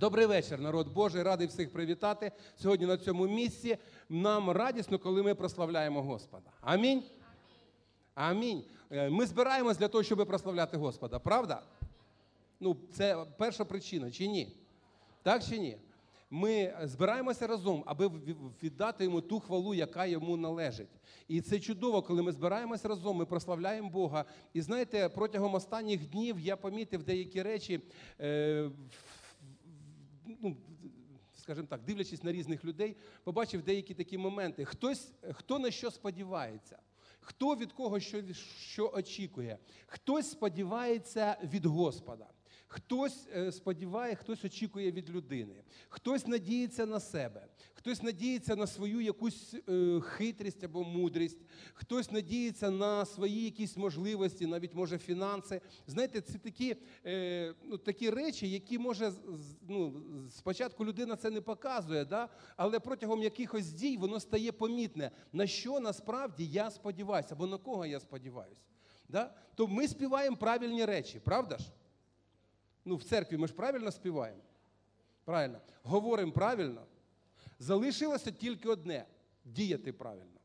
Добрий вечір, народ Божий. Радий всіх привітати сьогодні на цьому місці. Нам радісно, коли ми прославляємо Господа. Амінь. Амінь. Е, Ми збираємось для того, щоб прославляти Господа, правда? Ну, це перша причина, чи ні? Так чи ні? Ми збираємося разом, аби віддати йому ту хвалу, яка йому належить. І це чудово, коли ми збираємося разом, ми прославляємо Бога. І знаєте, протягом останніх днів я помітив деякі речі. Е, ну, скажімо так, дивлячись на різних людей, побачив деякі такі моменти. Хтось, хто на що сподівається, хто від кого що, що очікує, хтось сподівається від Господа. Хтось е, сподіває, хтось очікує від людини, хтось надіється на себе, хтось надіється на свою якусь е, хитрість або мудрість, хтось надіється на свої якісь можливості, навіть може фінанси. Знаєте, це такі, е, ну, такі речі, які може ну, спочатку людина це не показує, да? але протягом якихось дій воно стає помітне, на що насправді я сподіваюся, або на кого я сподіваюся. Да? То ми співаємо правильні речі, правда ж? Ну, в церкві ми ж правильно співаємо. Правильно. Говоримо правильно. Залишилося тільки одне діяти правильно.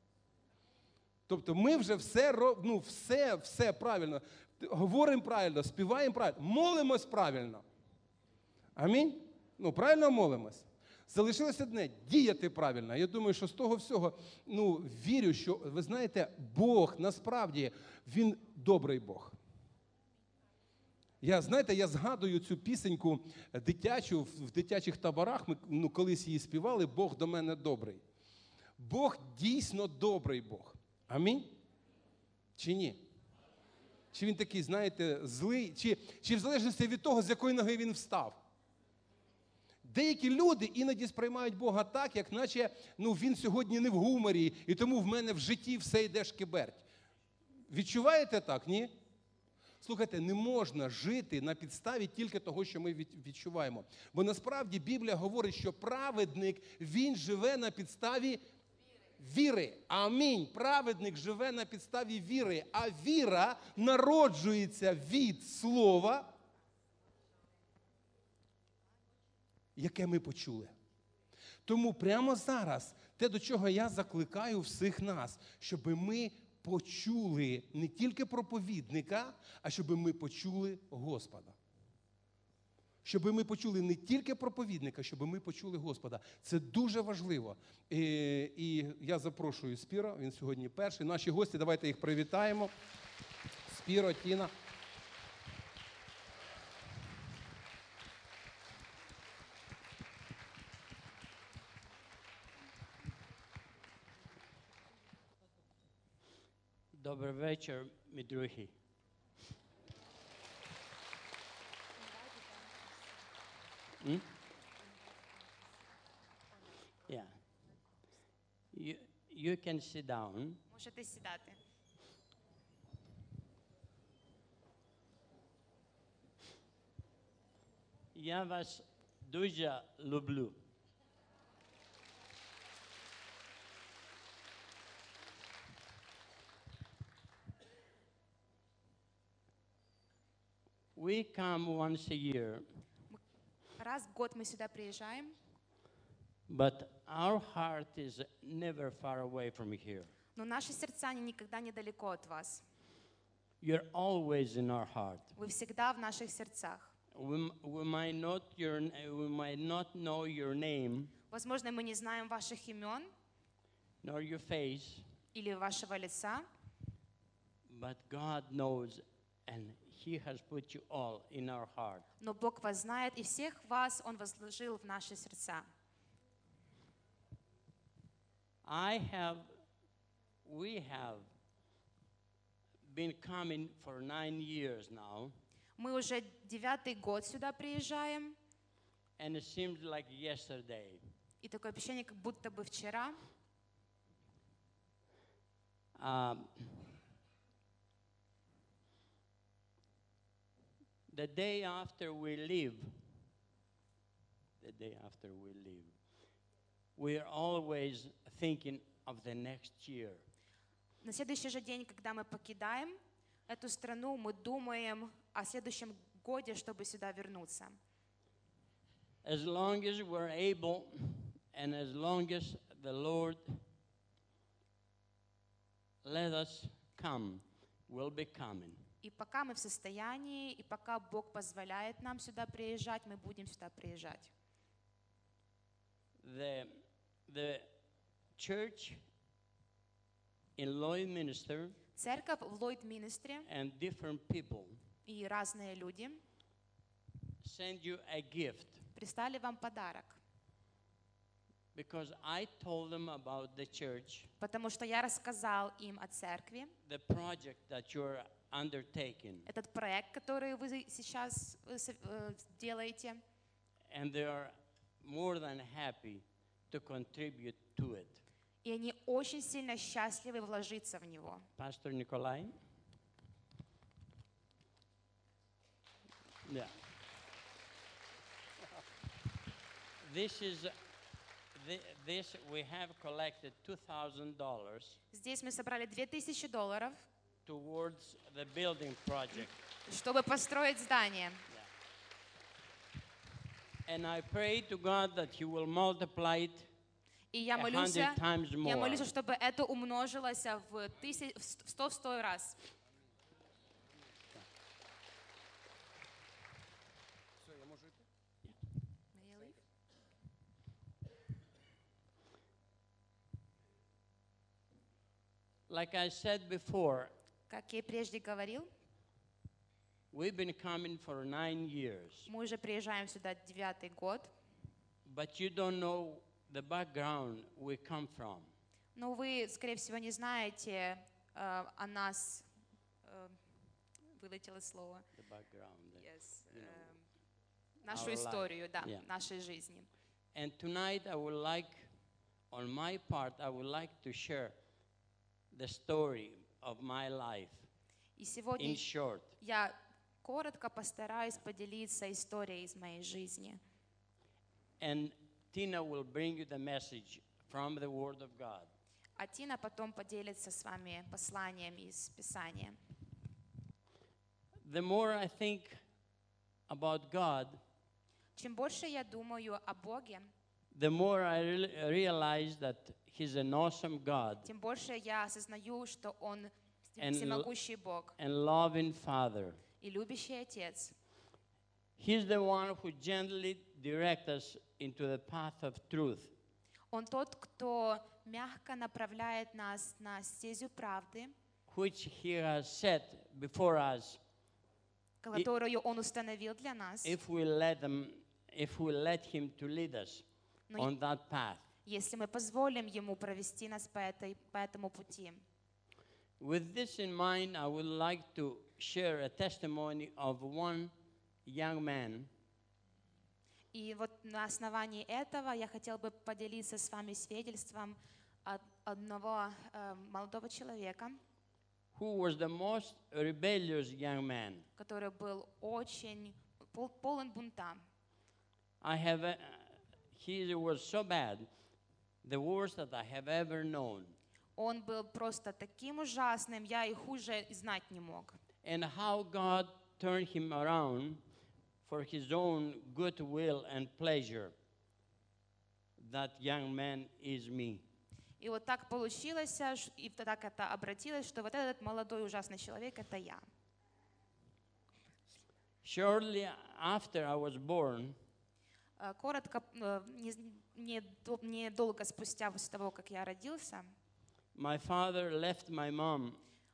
Тобто ми вже все ну, все, все правильно. Говоримо правильно, співаємо правильно, молимось правильно. Амінь? Ну, правильно молимось. Залишилось одне діяти правильно. Я думаю, що з того всього ну, вірю, що ви знаєте, Бог насправді Він добрий Бог. Я знаєте, я згадую цю пісеньку дитячу в дитячих таборах. Ми ну, колись її співали. Бог до мене добрий. Бог дійсно добрий Бог. Амінь? Чи ні? Чи він такий, знаєте, злий, чи, чи в залежності від того, з якої ноги він встав? Деякі люди іноді сприймають Бога так, як наче ну, він сьогодні не в гуморі, і тому в мене в житті все йде шкиберть. Відчуваєте так, ні? Слухайте, не можна жити на підставі тільки того, що ми відчуваємо. Бо насправді Біблія говорить, що праведник він живе на підставі віри. Амінь. Праведник живе на підставі віри, а віра народжується від слова, яке ми почули. Тому прямо зараз те, до чого я закликаю всіх нас, щоб ми почули не тільки проповідника, а щоб ми почули Господа. Щоб ми почули не тільки проповідника, щоб ми почули Господа. Це дуже важливо. І, і я запрошую Спіро, він сьогодні перший. Наші гості, давайте їх привітаємо. Спіро, Тіна. Добрий вечір, мій другі. Hmm? Yeah. You, you can sit down. Можете сідати. Я вас дуже люблю. We come once a year, Раз в год мы сюда приезжаем, but our heart is never far away from here. но наши сердца они никогда не далеко от вас. You're always in our heart. Вы всегда в наших сердцах. We, m- we, might not your, n- we might not know your name Возможно, мы не знаем ваших имен nor your face, или вашего лица, but God knows, and He has put you all in our heart. но Бог вас знает, и всех вас Он возложил в наши сердца. I have, we have been coming for nine years now, Мы уже девятый год сюда приезжаем, and it seems like yesterday. и такое ощущение, как будто бы вчера. Um, the day after we leave, the day after we leave, we are always thinking of the next year. На следующий же день, когда мы покидаем эту страну, мы думаем о следующем годе, чтобы сюда вернуться. As long as we're able and as long as the Lord let us come, we'll be coming. И пока мы в состоянии, и пока Бог позволяет нам сюда приезжать, мы будем сюда приезжать. The, the church in Lloydminster Церковь в Ллойд Министре and different people и разные люди send you a gift прислали вам подарок, because I told them about the church, потому что я рассказал им о церкви, the project that you're undertaking, этот проект, который вы сейчас э, со- э, делаете, and they are more than happy to contribute to it. и они очень сильно счастливы вложиться в него. Pastor Nikolai? Yeah. This is, thi- this, we have collected $2,000 Здесь мы собрали 2000 долларов, towards the building project. чтобы построить здание. And I pray to God that He will multiply it И я a молюсь, hundred times я молюсь, чтобы это умножилось в, тысяч, в сто, в сто раз. Like I said before, Как я и прежде говорил, we've been coming for nine years, мы уже приезжаем сюда девятый год, but you don't know the background we come from. но вы, скорее всего, не знаете э, о нас, э, вылетело слово, The background. yes, э, нашу our life. историю, да, Yeah. нашей жизни. And tonight I would like, on my part, I would like to share the story of my life И сегодня in short. я коротко постараюсь поделиться историей из моей жизни. And Tina will bring you the message from the Word of God. А Тина потом поделится с вами посланием из Писания. The more I think about God, Чем больше я думаю о Боге, the more I re- realize that He's an awesome God тем больше я осознаю, что Он And всемогущий Бог and loving Father. и любящий Отец. He's the one who gently directs us into the path of truth. Он тот, кто мягко направляет нас на стезю правды, which he has set before us которую Он установил для нас, if we let them if we let him to lead us Но on that path Если мы позволим Ему провести нас по, этой, по этому пути. with this in mind i would like to share a testimony of one young man И вот на основании этого я хотел бы поделиться с вами свидетельством от одного э, молодого человека, who was the most rebellious young man который был очень пол- полон бунта. i have uh, he was so bad the worst that i have ever known Он был просто таким ужасным, я и хуже и знать не мог. and how god turned him around for his own good will and pleasure that young man is me И вот так получилось, а, ш- и так это обратилось, что вот этот молодой ужасный человек — это я. Shortly after I was born, Э, Коротко, э, не- недо- недолго спустя после того, как я родился, my father left my mom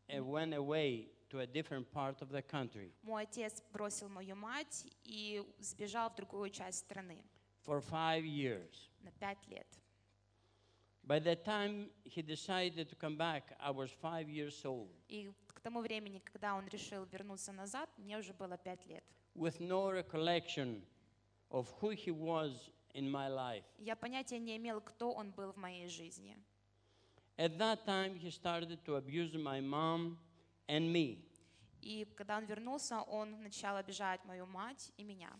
and went away to a different part of the country мой отец бросил мою мать и сбежал в другую часть страны for five years. на пять лет. By the time he decided to come back, I was five years old, И к тому времени, когда он решил вернуться назад, мне уже было пять лет. with no recollection of who he was in my life. Я понятия не имел, кто он был в моей жизни. At that time, he started to abuse my mom and me И когда он вернулся, он начал обижать мою мать и меня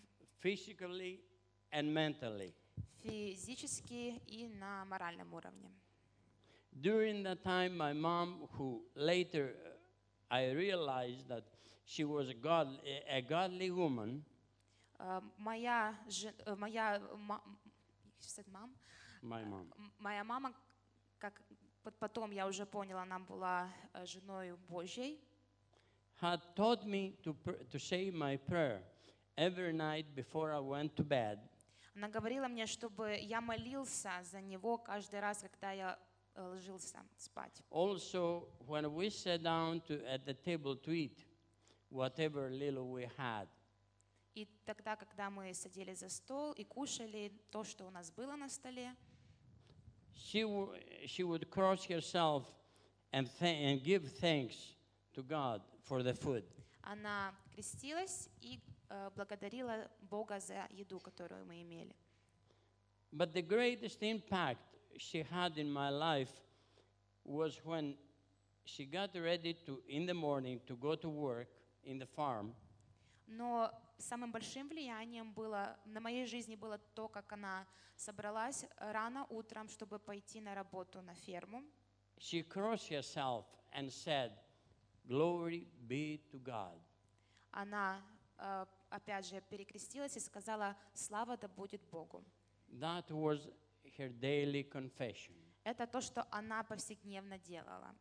physically and mentally. физически и на моральном уровне. During that time, my mom, who later uh, I realized that she was a, god, a godly woman, Э, Моя, жен- э, моя, ма- you said mom? My mom. М- моя мама, как пот- потом я уже поняла, она была э, женой Божьей, had taught me to, pr- to say my prayer every night before I went to bed. Она говорила мне, чтобы я молился за него каждый раз, когда я э, ложился спать. Also, when we sat down to, at the table to eat, whatever little we had, И тогда, когда мы садились за стол и кушали то, что у нас было на столе, she, w- she would cross herself and, th- and give thanks to God for the food. она крестилась и э, благодарила Бога за еду, которую мы имели. But the greatest impact she had in my life was when she got ready to, in the morning, to go to work in the farm. Но самым большим влиянием было на моей жизни было то, как она собралась рано утром, чтобы пойти на работу на ферму. She crossed herself and said, Glory be to God. Она, э, опять же, перекрестилась и сказала, слава да будет Богу. That was her daily confession. Это то, что она повседневно делала.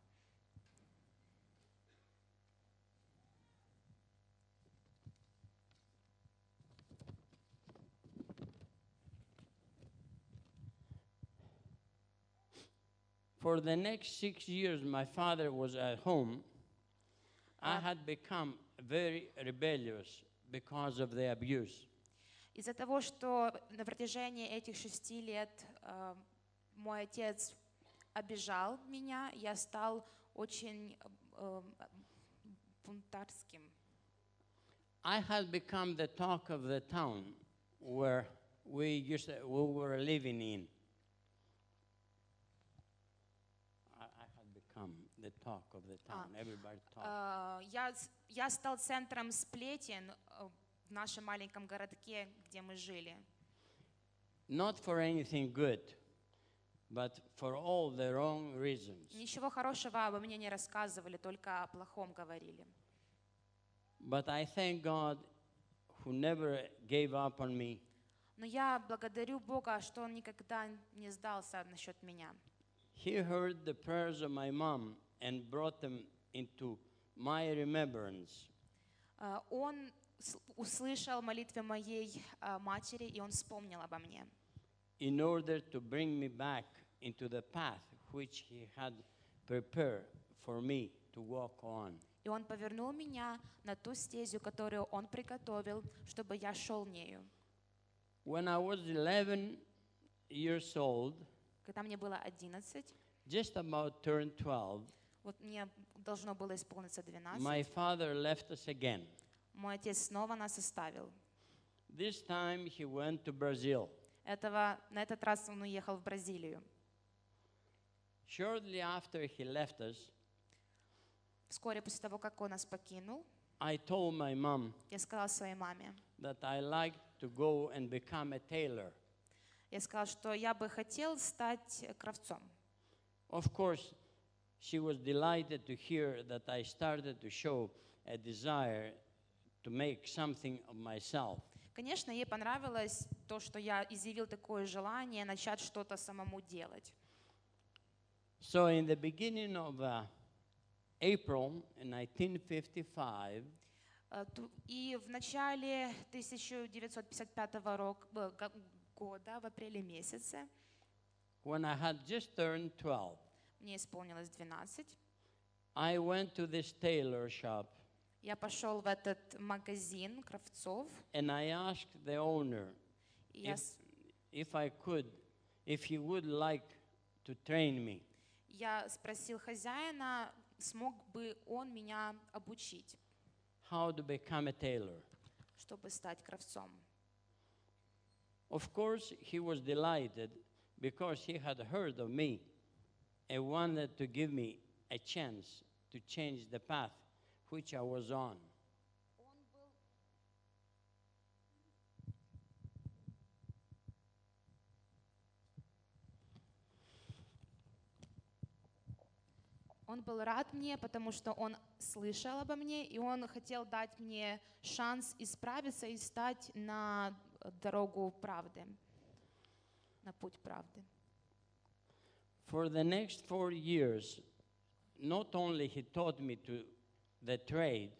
For the next six years, my father was at home. I Ah. had become very rebellious because of the abuse. Из-за того, что на протяжении этих шести лет э, мой отец обижал меня, я стал очень э, э, бунтарским. I had become the talk of the town where we, used to, we were living in. the talk of the town. Everybody talked. Э, я, с- я стал центром сплетен э, в нашем маленьком городке, где мы жили. Not for anything good, but for all the wrong reasons. Ничего хорошего обо мне не рассказывали, только о плохом говорили. But I thank God who never gave up on me. Но я благодарю Бога, что Он никогда не сдался насчет меня. He heard the prayers of my mom and brought them into my remembrance. Э, Он с- услышал молитвы моей э, матери, и Он вспомнил обо мне, in order to bring me back into the path which he had prepared for me to walk on. и Он повернул меня на ту стезю, которую Он приготовил, чтобы я шел нею. When I was 11 years old, Когда мне было 11, just about turned 12, вот мне должно было исполниться 12, my father left us again. мой отец снова нас оставил. This time he went to Brazil. Этого, на этот раз он уехал в Бразилию. Shortly after he left us, Вскоре после того, как он нас покинул, I told my mom я сказала своей маме, that I like to go and become a tailor. я сказала, что я бы хотел стать кравцом. Of course, she was delighted to hear that I started to show a desire to make something of myself. Конечно, ей понравилось то, что я изъявил такое желание начать что-то самому делать. So, in the beginning of uh, April in 1955, Э, ту- И в начале 1955 рок- э, го- года, в апреле месяце, when I had just turned 12, мне исполнилось 12, I went to this tailor shop я пошел в этот магазин кравцов, and I asked the owner и я, if, с- if I could, if he would like to train me. я спросил хозяина, смог бы он меня обучить, how to become a tailor. чтобы стать кравцом. Of course, he was delighted because he had heard of me And wanted to give me a chance to change the path which I was on. Он был рад мне, потому что он слышал обо мне, и он хотел дать мне шанс исправиться и стать на дорогу правды, на путь правды. For the next four years, not only he taught me to the trade,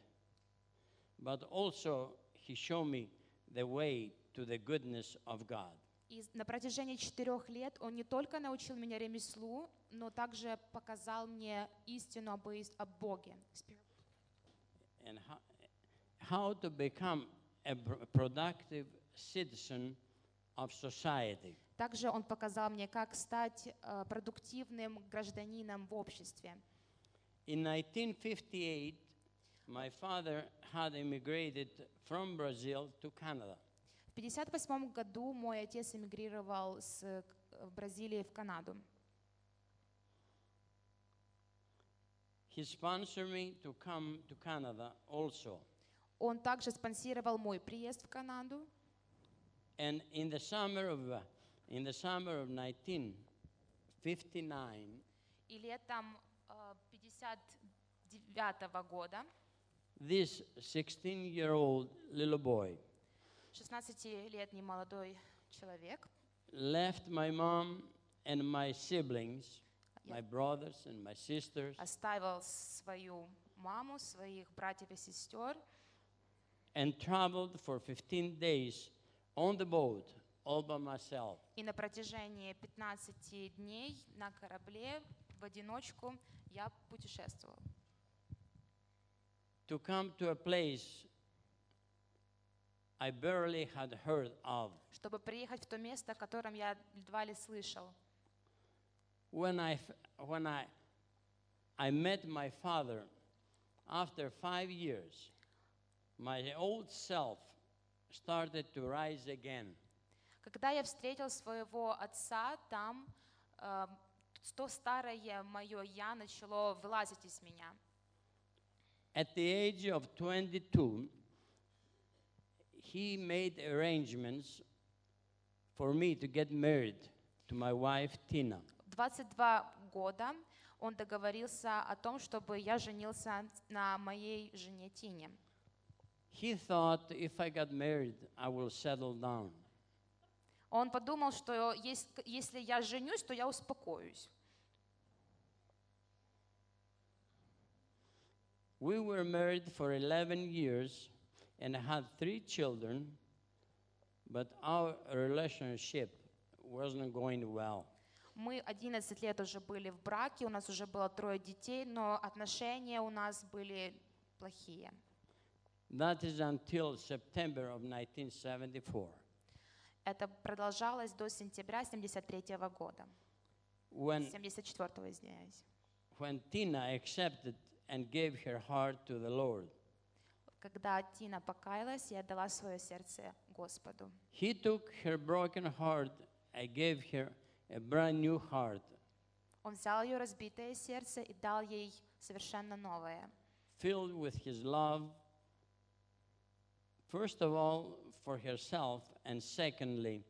but also he showed me the way to the goodness of God. И на протяжении четырех лет он не только научил меня ремеслу, но также показал мне истину об, ис- о Боге. and how, how to become a pr- productive citizen of society. Также он показал мне, как стать э, продуктивным гражданином в обществе. In 1958, my father had immigrated from Brazil to Canada. В 1958 году мой отец эмигрировал с э, Бразилии в Канаду. He sponsored me to come to Canada also. Он также спонсировал мой приезд в Канаду. And in the summer of, uh, in the summer of 1959, И летом э, 59 года this 16-year-old little boy 16-летний молодой человек left my mom and my siblings, my brothers and my sisters, оставил свою маму, своих братьев и сестер and traveled for 15 days on the boat all by myself. И на протяжении 15 дней на корабле в одиночку я путешествовал. to come to a place I barely had heard of. чтобы приехать в то место, о котором я едва ли слышал. When I, f- when I, I met my father after five years, my old self started to rise again. Когда я встретил своего отца, там э, то старое мое «я» начало вылазить из меня. At the age of 22, he made arrangements for me to get married to my wife Tina. В 22 года он договорился о том, чтобы я женился на моей жене Тине. He thought if I got married, I will settle down. Он подумал, что ес- если я женюсь, то я успокоюсь. We were married for 11 years and had three children, but our relationship wasn't going well. Мы 11 лет уже были в браке, у нас уже было трое детей, но отношения у нас были плохие. That is until September of 1974, Это продолжалось до сентября 73 года. when, 74 извиняюсь. when Tina accepted and gave her heart to the Lord. Когда Тина покаялась и отдала свое сердце Господу. He took her broken heart and gave her a brand new heart, Он взял ее разбитое сердце и дал ей совершенно новое. filled with His love, first of all, for herself, and secondly,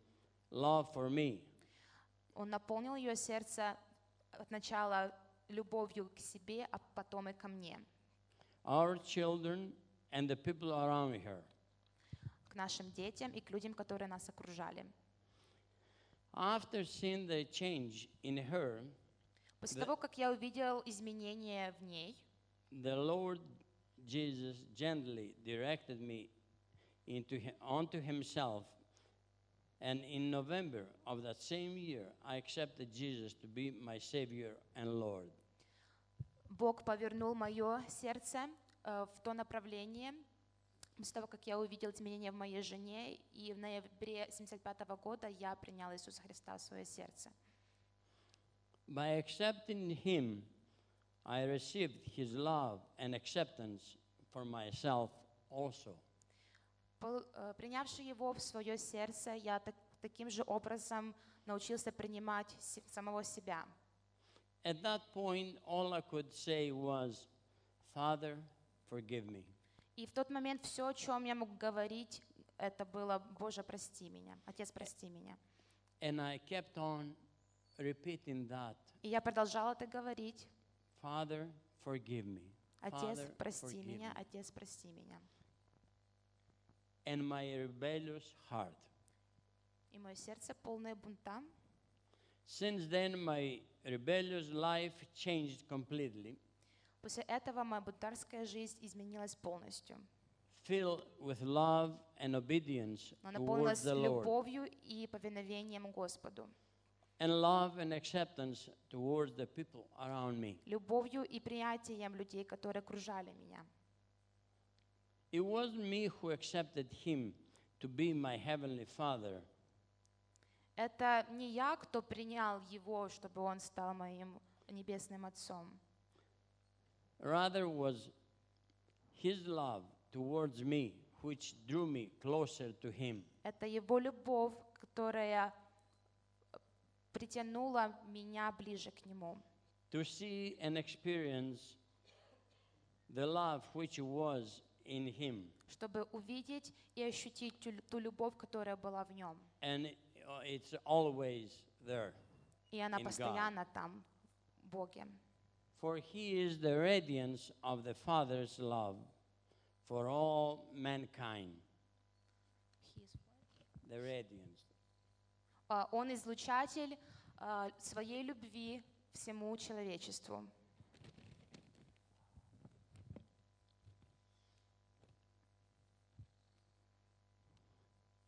love for me. Он наполнил ее сердце от начала любовью к себе, а потом и ко мне, our children, and the people around her. к нашим детям и к людям, которые нас окружали. After seeing the change in her, После Да. того, как я увидел изменения в ней, the Lord Jesus gently directed me into hi- onto Himself. And in November of that same year, I accepted Jesus to be my Savior and Lord. Бог повернул мое сердце э, в то направление, после того, как я увидел изменения в моей жене, и в ноябре 1975 года я приняла Иисуса Христа в свое сердце. By accepting Him, I received His love and acceptance for myself also. Э, Принявши его в свое сердце, я так- таким же образом научился принимать самого себя. At that point, all I could say was, Father, forgive me. И в тот момент все, о чем я мог говорить, это было «Боже, прости меня», «Отец, прости меня». And I kept on repeating that И я продолжала это говорить Father, forgive me. Отец, прости меня. Отец, прости меня. And my rebellious heart. И мое сердце полное бунта. Since then, my rebellious life changed completely, После этого моя бунтарская жизнь изменилась полностью. filled with love and obedience Она towards наполнилась the Lord, любовью и повиновением Господу. and love and acceptance towards the people around me. Любовью и приятием людей, которые окружали меня. It wasn't me who accepted him to be my heavenly Father. Это не я, кто принял его, чтобы он стал моим небесным отцом. Rather was his love towards me which drew me closer to him. Это его любовь, которая притянула меня ближе к нему. To see and experience the love which was in him. чтобы увидеть и ощутить ту, ту любовь, которая была в нем. And uh, it's always there. И она In God. постоянно там, в Боге. For he is the radiance of the Father's love for all mankind. The radiance. А, Он излучатель а, своей любви всему человечеству.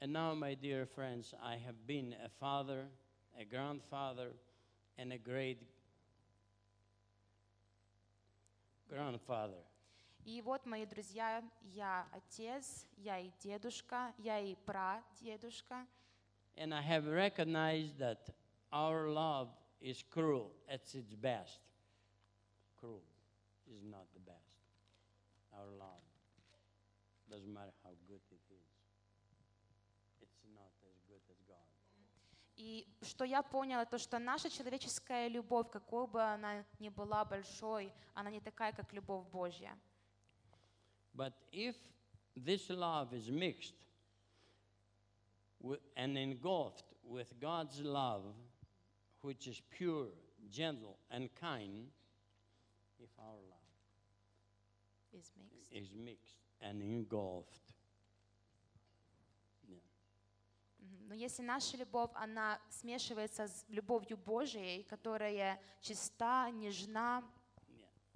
And now, my dear friends, I have been a father, a grandfather, and a great grandfather. И вот, мои друзья, я отец, я и дедушка, я и прадедушка. And I have recognized that our love is cruel at its best. Cruel is not the best. Our love doesn't matter И что я поняла, то что наша человеческая любовь, какой бы она ни была большой, она не такая, как любовь Божья. But if this love is mixed wi- and engulfed with God's love, which is pure, gentle, and kind, if our love Is mixed. is mixed and engulfed, Но если наша любовь, она смешивается с любовью Божией, которая чиста, нежна,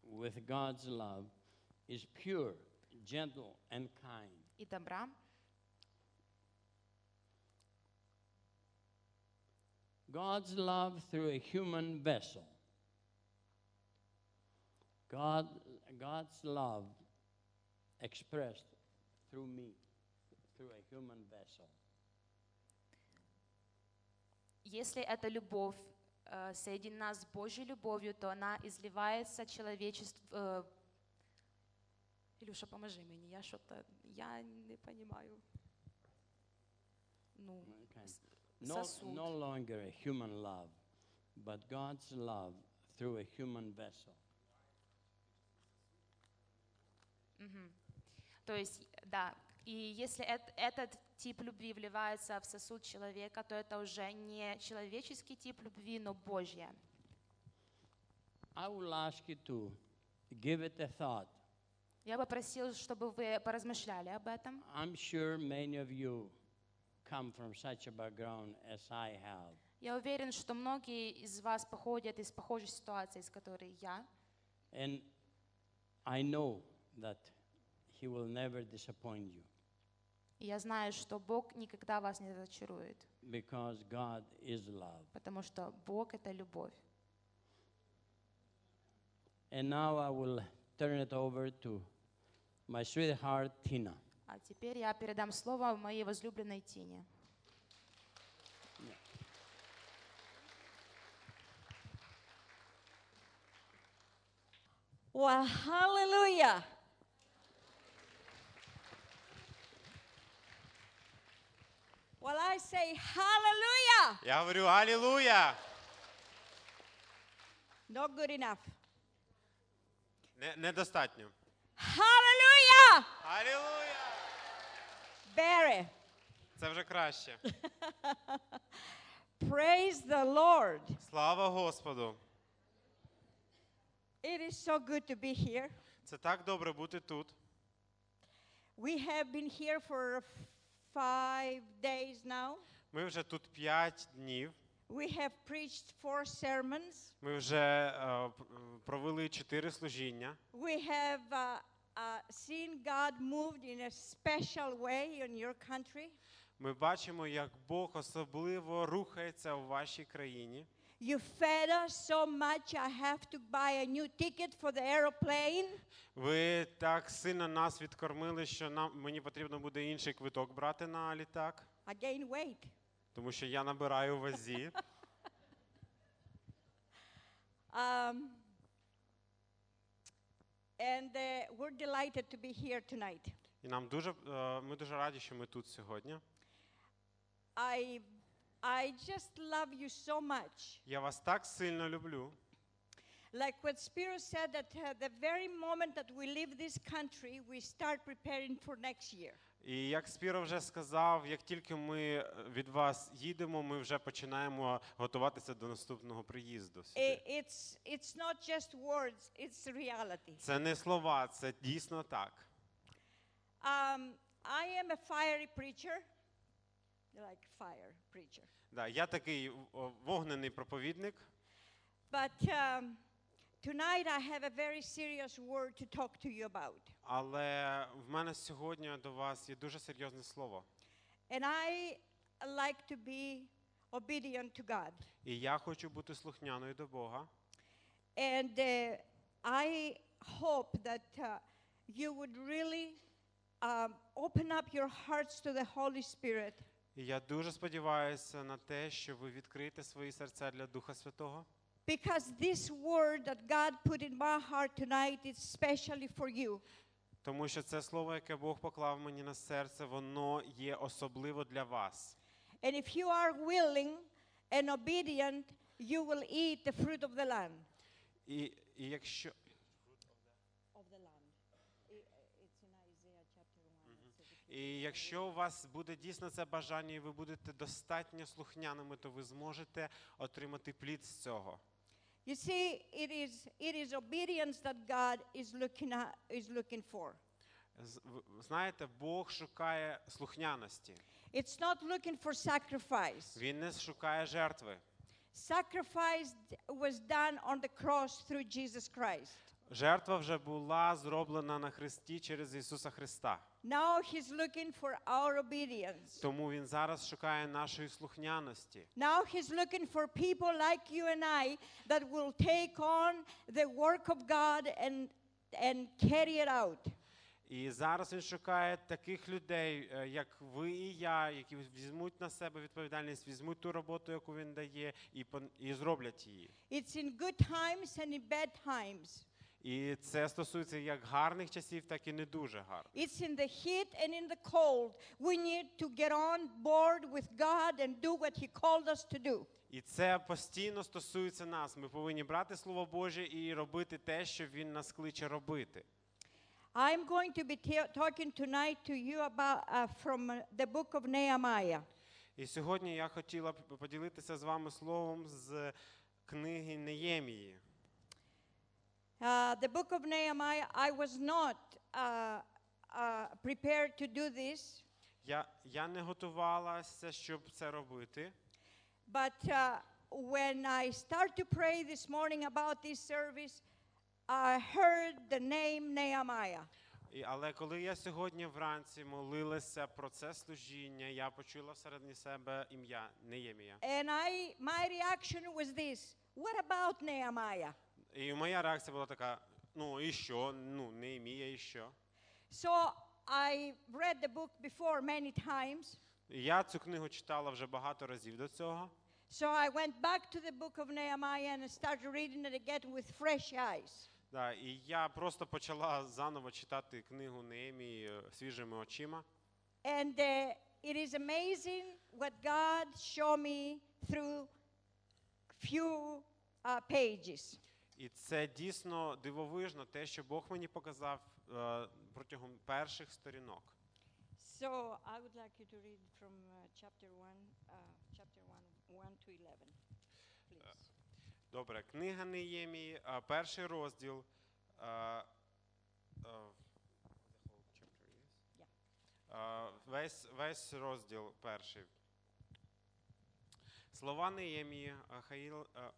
with God's love, is pure, gentle, and kind, и добра, God's love through a human vessel. God, God's love expressed through me, through a human vessel. Если эта любовь э, соединена с Божьей любовью, то она изливается человечеству. э, Илюша, поможи мне, я что-то, я не понимаю. Ну, с- No, no longer a human love, but God's love through a human vessel. То есть, да, и если эт- этот тип любви вливается в сосуд человека, то это уже не человеческий тип любви, но Божья. I will ask you to give it a thought. Я бы просил, чтобы вы поразмышляли об этом. I'm sure many of you come from such a background as I have. Я уверен, что многие из вас походят из похожей ситуации, из которой я. And I know that He will never disappoint you И я знаю, что Бог никогда вас не разочарует, because God is love. потому что Бог — это любовь. And now I will turn it over to my sweetheart Tina. А теперь я передам слово моей возлюбленной Тине. Well, hallelujah. Well, I say hallelujah. Я говорю алілуя. Not good enough. Не, недостатньо. Hallelujah. Алілуя! Barry, Це вже краще. praise the Lord. Слава Господу. It is so good to be here. Це так добре бути тут. We have been here for five days now. Ми вже тут п'ять днів. We have preached four sermons. Ми вже е, провели чотири служіння. We have uh, uh, seen God moved in a special way in your country. Ми бачимо, як Бог особливо рухається у вашій країні. You fed us so much, I have to buy a new ticket for the aeroplane. Ви так сильно нас відкормили, що нам мені потрібно буде інший квиток брати на літак, I gain weight. тому що я набираю вазі. Um, and uh, we're delighted to be here tonight. І нам дуже е, ми дуже раді, що ми тут сьогодні. I, I just love you so much. Я вас так сильно люблю. Like what Spiro said, that uh, the very moment that we leave this country, we start preparing for next year. І як Спіро вже сказав, як тільки ми е, від вас їдемо, ми вже починаємо готуватися до наступного приїзду. Сюди. I- It's, it's not just words, it's reality. Це не слова, це дійсно так. Um, I am a fiery preacher, like fire preacher. Да, я такий вогнений проповідник, But um, tonight I have a very serious word to talk to you about. але в мене сьогодні до вас є дуже серйозне слово. And I like to be obedient to God. І я хочу бути слухняною до Бога. And uh, I hope that uh, you would really um, open up your hearts to the Holy Spirit І я дуже сподіваюся на те, що ви відкриєте свої серця для Духа Святого. because this word that God put in my heart tonight is especially for you. Тому що це слово, яке Бог поклав мені на серце, воно є особливо для вас. And if you are willing and obedient, you will eat the fruit of the land. І, і якщо Of the land. It's in Isaiah chapter 1. І якщо у вас буде дійсно це бажання, і ви будете достатньо слухняними, то ви зможете отримати плід з цього. You see, it is, it is obedience that God is looking, at, is looking for. Знаєте, Бог шукає слухняності. It's not looking for sacrifice. Він не шукає жертви. Sacrifice was done on the cross through Jesus Christ. Жертва вже була зроблена на Христі через Ісуса Христа. Now He's looking for our obedience. Тому Він зараз шукає нашої слухняності. Now He's looking for people like you and I that will take on the work of God and, and carry it out. І зараз він шукає таких людей, е, як ви і я, які візьмуть на себе відповідальність, візьмуть ту роботу, яку він дає, і, і зроблять її. It's in good times and in bad times. І це стосується як гарних часів, так і не дуже гарних. It's in the heat and in the cold. We need to get on board with God and do what He called us to do. І це постійно стосується нас. Ми повинні брати Слово Боже і робити те, що Він нас кличе робити. I'm going to be talking tonight to you about uh, from uh, the book of Nehemiah. І сьогодні я хотіла б поділитися з вами словом з книги Неємії. Uh, the book of Nehemiah, I was not uh, uh, prepared to do this, Я, я не готувалася, щоб це робити. but uh, when I start to pray this morning about this service, I heard the name Nehemiah. І, але коли я сьогодні вранці молилася про це служіння, я почула всередині себе ім'я Неємія. And I, my reaction was this What about Nehemiah? І моя реакція була така: ну і що? Ну, Неємія, і що? So I read the book before many times. Я цю книгу читала вже багато разів до цього. So I went back to the book of Nehemiah and started reading it again with fresh eyes. Да, і я просто почала заново читати книгу Неємії е, свіжими очима. And uh, it is amazing what God showed me through few uh, pages. І це дійсно дивовижно, те, що Бог мені показав е, протягом перших сторінок. So I would like you to read from uh, chapter 1, uh, chapter 1, 1 to 11, please. Добре, книга Неємії, а, перший розділ. а, а? А, Весь, весь розділ перший. Слова Неємії, Ахаїл, а,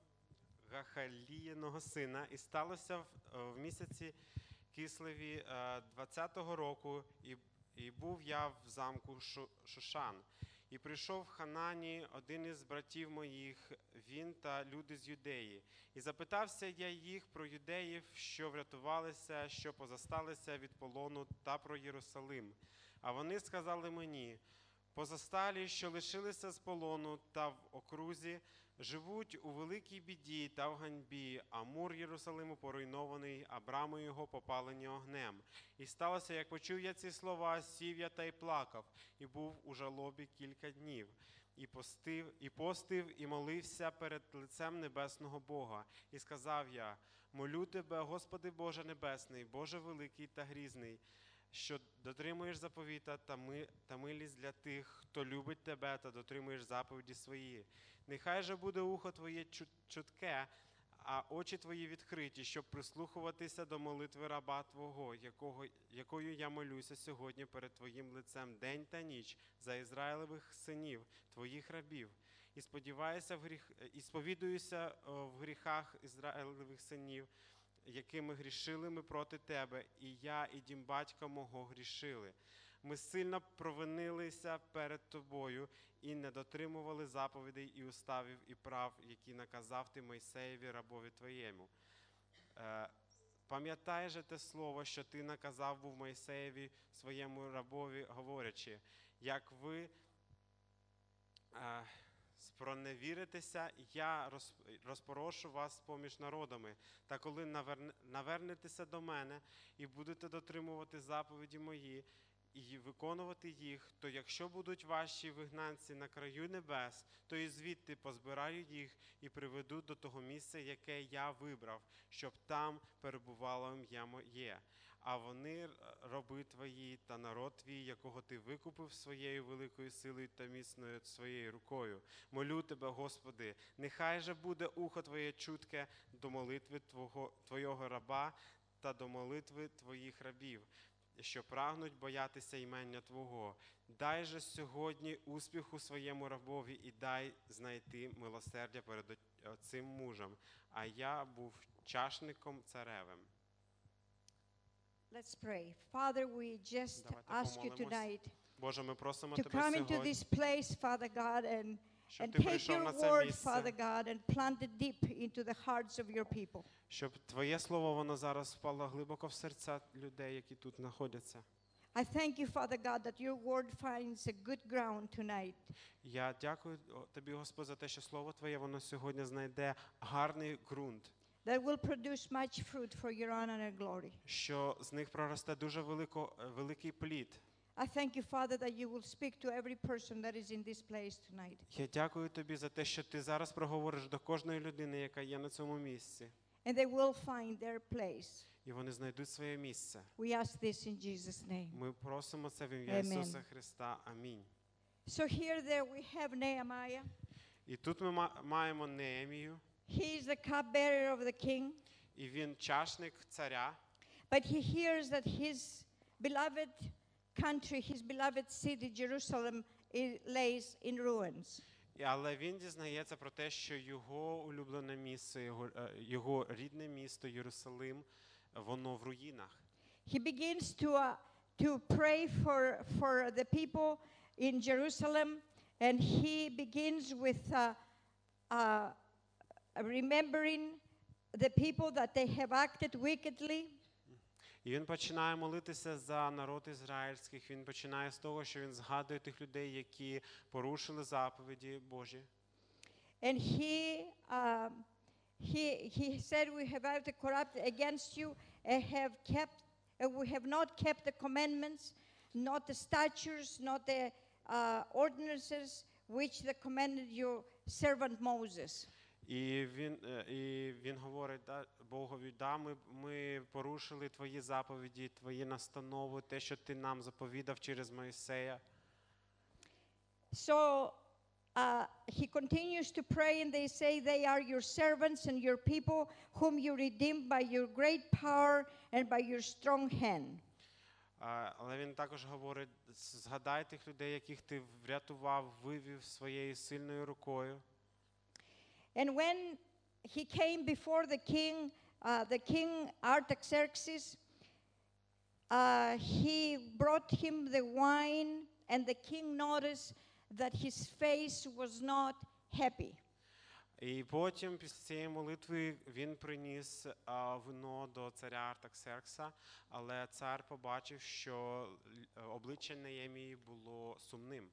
Гахаліїного сина, і сталося в, е, місяці Кислеві е, 20-го року, і, і був я в замку Шушан. І прийшов в Ханані один із братів моїх, він та люди з юдеї. І запитався я їх про юдеїв, що врятувалися, що позасталися від полону, та про Єрусалим. А вони сказали мені: позасталі, що лишилися з полону та в окрузі, живуть у великій біді та в ганьбі, а мур Єрусалиму поруйнований, а брами його попалені огнем. І сталося, як почув я ці слова, сів я та й плакав, і був у жалобі кілька днів. І постив, і постив, і молився перед лицем небесного Бога. І сказав я: молю тебе, Господи Боже Небесний, Боже великий та грізний, що дотримуєш заповіта та, ми, та милість для тих, хто любить тебе та дотримуєш заповіді свої. Нехай же буде ухо твоє чу- чутке, а очі твої відкриті, щоб прислухуватися до молитви раба Твого, якого, якою я молюся сьогодні перед Твоїм лицем день та ніч за Ізраїлевих синів, Твоїх рабів. І сподіваюся в гріх, і сповідуюся в гріхах Ізраїлевих синів, якими грішили ми проти тебе, і я, і дім батька мого грішили. Ми сильно провинилися перед тобою і не дотримували заповідей і уставів і прав, які наказав ти Мойсеєві рабові твоєму. Е, Пам'ятай же те слово, що ти наказав був Мойсеєві своєму рабові, говорячи, як ви е, спроневіритеся, я роз- розпорошу вас поміж народами. Та коли наверне- навернетеся до мене і будете дотримувати заповіді мої, і виконувати їх, то якщо будуть ваші вигнанці на краю небес, то і звідти позбираю їх і приведу до того місця, яке я вибрав, щоб там перебувало ім'я моє. А вони роби твої та народ твій, якого ти викупив своєю великою силою та міцною своєю рукою. Молю тебе, Господи, нехай же буде ухо Твоє чутке до молитви Твого, Твого раба та до молитви Твоїх рабів, що прагнуть боятися імення Твого. Дай же сьогодні успіху своєму рабові і дай знайти милосердя перед цим мужем. А я був чашником царевим. Let's pray. Father, we just Давайте ask you помолимось. tonight Боже, ми просимо to Тебе come into сьогодні, this place, Father God, and, щоб and Ти take прийшов your на це word, Father місце, God, and plant it deep into the hearts of your people. щоб Твоє слово воно зараз впало глибоко в серця людей, які тут знаходяться. I thank you, Father God, that your word finds a good ground tonight. Я дякую о, тобі, Господь, за те, що слово Твоє воно сьогодні знайде гарний ґрунт, that will produce much fruit for your honor and glory. що з них проросте дуже велико, е, великий плід. I thank you, Father, that you will speak to every person that is in this place tonight. Я дякую тобі за те, що ти зараз проговориш до кожної людини, яка є на цьому місці, And they will find their place. і вони знайдуть своє місце. We ask this in Jesus' name. Ми просимо це в ім'я Ісуса Христа. Амінь. So here there we have Nehemiah. І тут ми маємо Неемію, He is the cupbearer of the king, і він чашник царя. but he hears that his beloved country, his beloved city, Jerusalem, i- lays in ruins. І- Але він дізнається про те, що його улюблене місце, його, е, його рідне місто Єрусалим, воно в руїнах. He begins to, uh, to pray for, for the people in Jerusalem, and he begins with uh, uh, remembering the people that they have acted wickedly. І він починає молитися за народ ізраїльських. Він починає з того, що він згадує тих людей, які порушили заповіді Божі. And he, um, he, he said, We have acted corrupt against you and have kept, and we have not kept the commandments, not the statutes, not the uh, ordinances which the commanded your servant Moses. І він, е, і він говорить да, Богові, да, ми, ми порушили твої заповіді, твої настанови, те, що ти нам заповідав через Моїсея. So uh, he continues to pray, and they say, They are your servants and your people, whom you redeemed by your great power and by your strong hand. Але він також говорить: згадай тих людей, яких ти врятував, вивів своєю сильною рукою. And when he came before the king, uh, the king Artaxerxes, uh, he brought him the wine, and the king noticed that his face was not happy. І потім, після цієї молитви, він приніс а, вино до царя Артаксеркса, але цар побачив, що л- обличчя Неємії було сумним.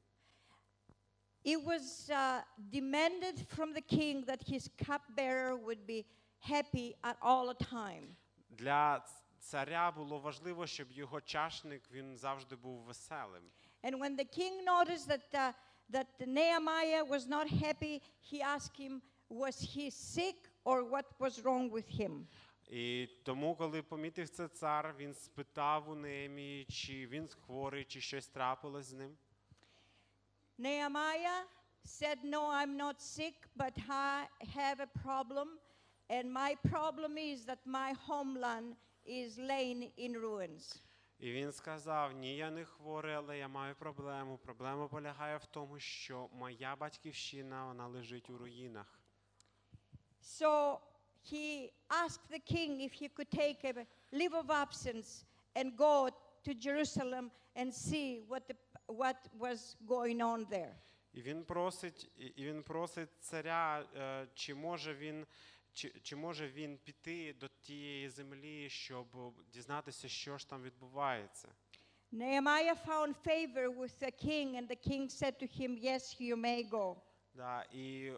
It was uh, demanded from the king that his cupbearer would be happy at all the time. Для царя було важливо, щоб його чашник він завжди був веселим. And when the king noticed that, uh, that Nehemiah was not happy, he asked him, Was he sick or what was wrong with him? І тому, коли помітив це цар, він спитав у Неємії, чи він хворий, чи щось трапилось з ним. Nehemiah said, No, I'm not sick, but I have a problem. And my problem is that my homeland is laying in ruins. І він сказав: Ні, я не хворий, але я маю проблему. Проблема полягає в тому, що моя батьківщина вона лежить у руїнах. So he asked the king if he could take a leave of absence and go to Jerusalem and see what, the, what was going on there. І він просить, і він просить царя, е, чи може він. Чи, чи може він піти до тієї землі, щоб дізнатися, що ж там відбувається? Nehemiah found favor with the king, and the king said to him, Yes, you may go. Да, і,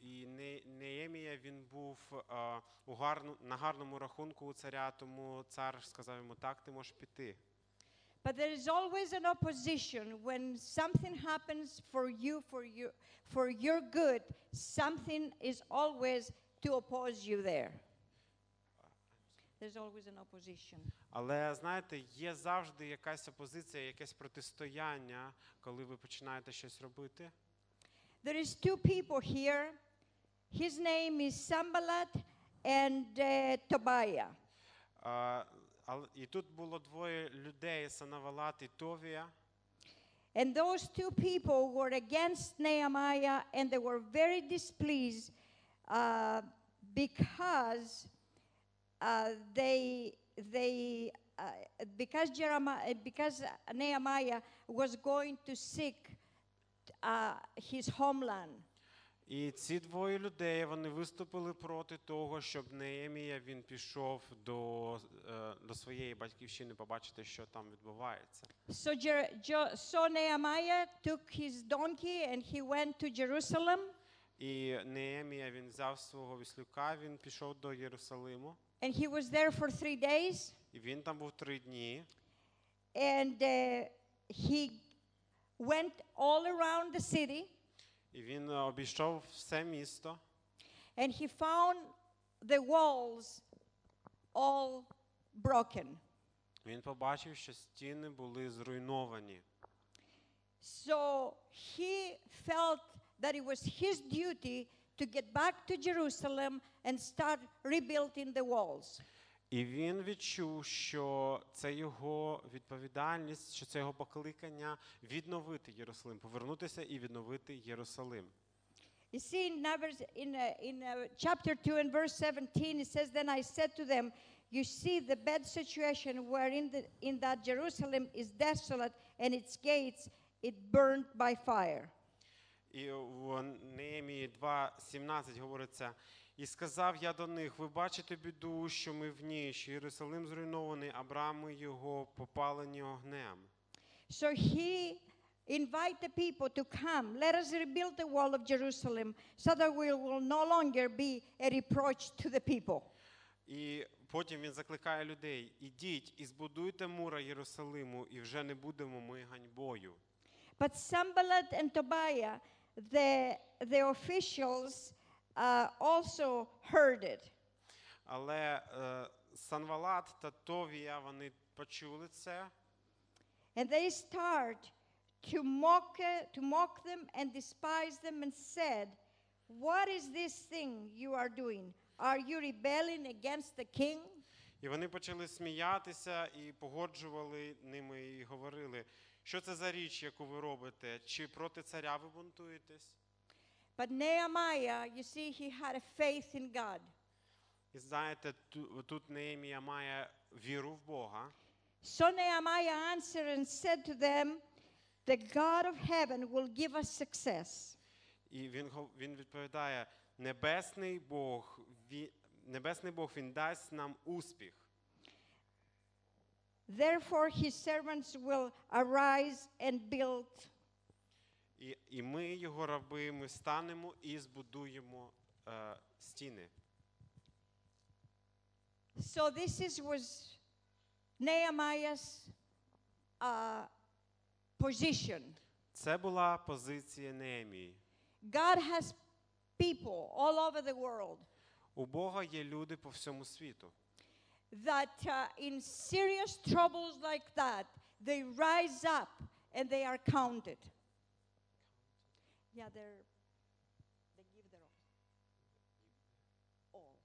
і Неємія він був е, у гарну, на гарному рахунку у царя, тому цар сказав йому, так, ти можеш піти. But there is always an opposition when something happens for you, for you, for your good. Something is always to oppose you there. There's always an opposition. Але знаєте, є завжди якась опозиція, якесь протистояння, коли ви починаєте щось робити. There is two people here. His name is Sambalat and uh, Tobiah. Е, але- І тут було двоє людей, Санавалат і Товія. And those two people were against Nehemiah, and they were very displeased uh, because uh, they they uh, because Jeremiah because Nehemiah was going to seek uh, his homeland. І ці двоє людей вони виступили проти того, щоб Неємія він пішов до, е, до своєї батьківщини побачити, що там відбувається. So, so Nehemiah took his donkey and he went to Jerusalem. І Неємія він взяв свого віслюка, він пішов до Єрусалиму, And he was there for three days. і він там був три дні. And uh, he went all around the city. І він е, обійшов все місто, And he found the walls all broken. він побачив, що стіни були зруйновані. So he felt that it was his duty to get back to Jerusalem and start rebuilding the walls. І він відчув, що це його відповідальність, що це його покликання відновити Єрусалим, повернутися і відновити Єрусалим. You see, in, Numbers, in, uh, in uh, chapter 2 and verse 17, it says, Then I said to them, You see the bad situation wherein the, in that Jerusalem is desolate and its gates it burned by fire. І в Неємії 2.17 говориться, і сказав я до них, ви бачите біду, що ми в ній, що Єрусалим зруйнований, а брами його попалені огнем. So he invite the people to come. Let us rebuild the wall of Jerusalem so that we will no longer be a reproach to the people. І потім він закликає людей: ідіть і збудуйте мура Єрусалиму, і вже не будемо ми ганьбою. But Sambalat and Tobiah, the, the officials, uh, also heard it. Але е, Санвалат та Товія вони почули це, And they start to mock, uh, to mock them and despise them, and said, What is this thing you are doing? Are you rebelling against the king? І вони почали сміятися і погоджували ними і говорили, що це за річ, яку ви робите? Чи проти царя ви бунтуєтесь? But Nehemiah, you see, he had a faith in God. І знаєте, ту- тут Неемія має віру в Бога. So Nehemiah answered and said to them, The God of heaven will give us success. І він, гов- він відповідає: Небесний Бог, ві- Небесний Бог він дасть нам успіх. Therefore, his servants will arise and build. І, і ми, його раби, ми станемо і збудуємо е, стіни. So this is, was Nehemiah's uh, position. Це була позиція Неемії. God has people all over the world У Бога є люди по всьому світу. that uh, in serious troubles like that, they rise up and they are counted. Yeah, they're, they give their all.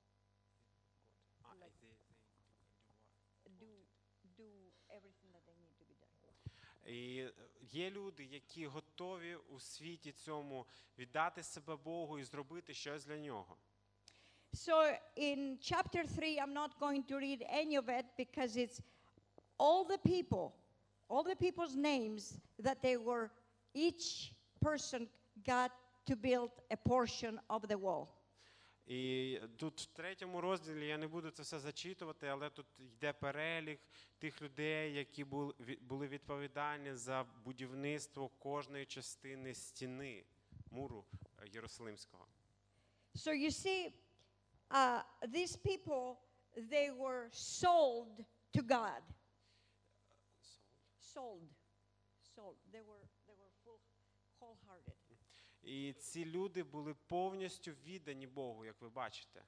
Do, do everything that they need to be done. І е, є люди, які готові у світі цьому віддати себе Богу і зробити щось для нього. So in chapter 3, I'm not going to read any of it because it's all the people, all the people's names that they were, each person got to build a portion of the wall. І тут в третьому розділі я не буду це все зачитувати, але тут йде перелік тих людей, які були, відповідальні за будівництво кожної частини стіни муру е, Єрусалимського. So you see, uh, these people, they were sold to God. Sold. Sold. Were, they were. І ці люди були повністю віддані Богу, як ви бачите.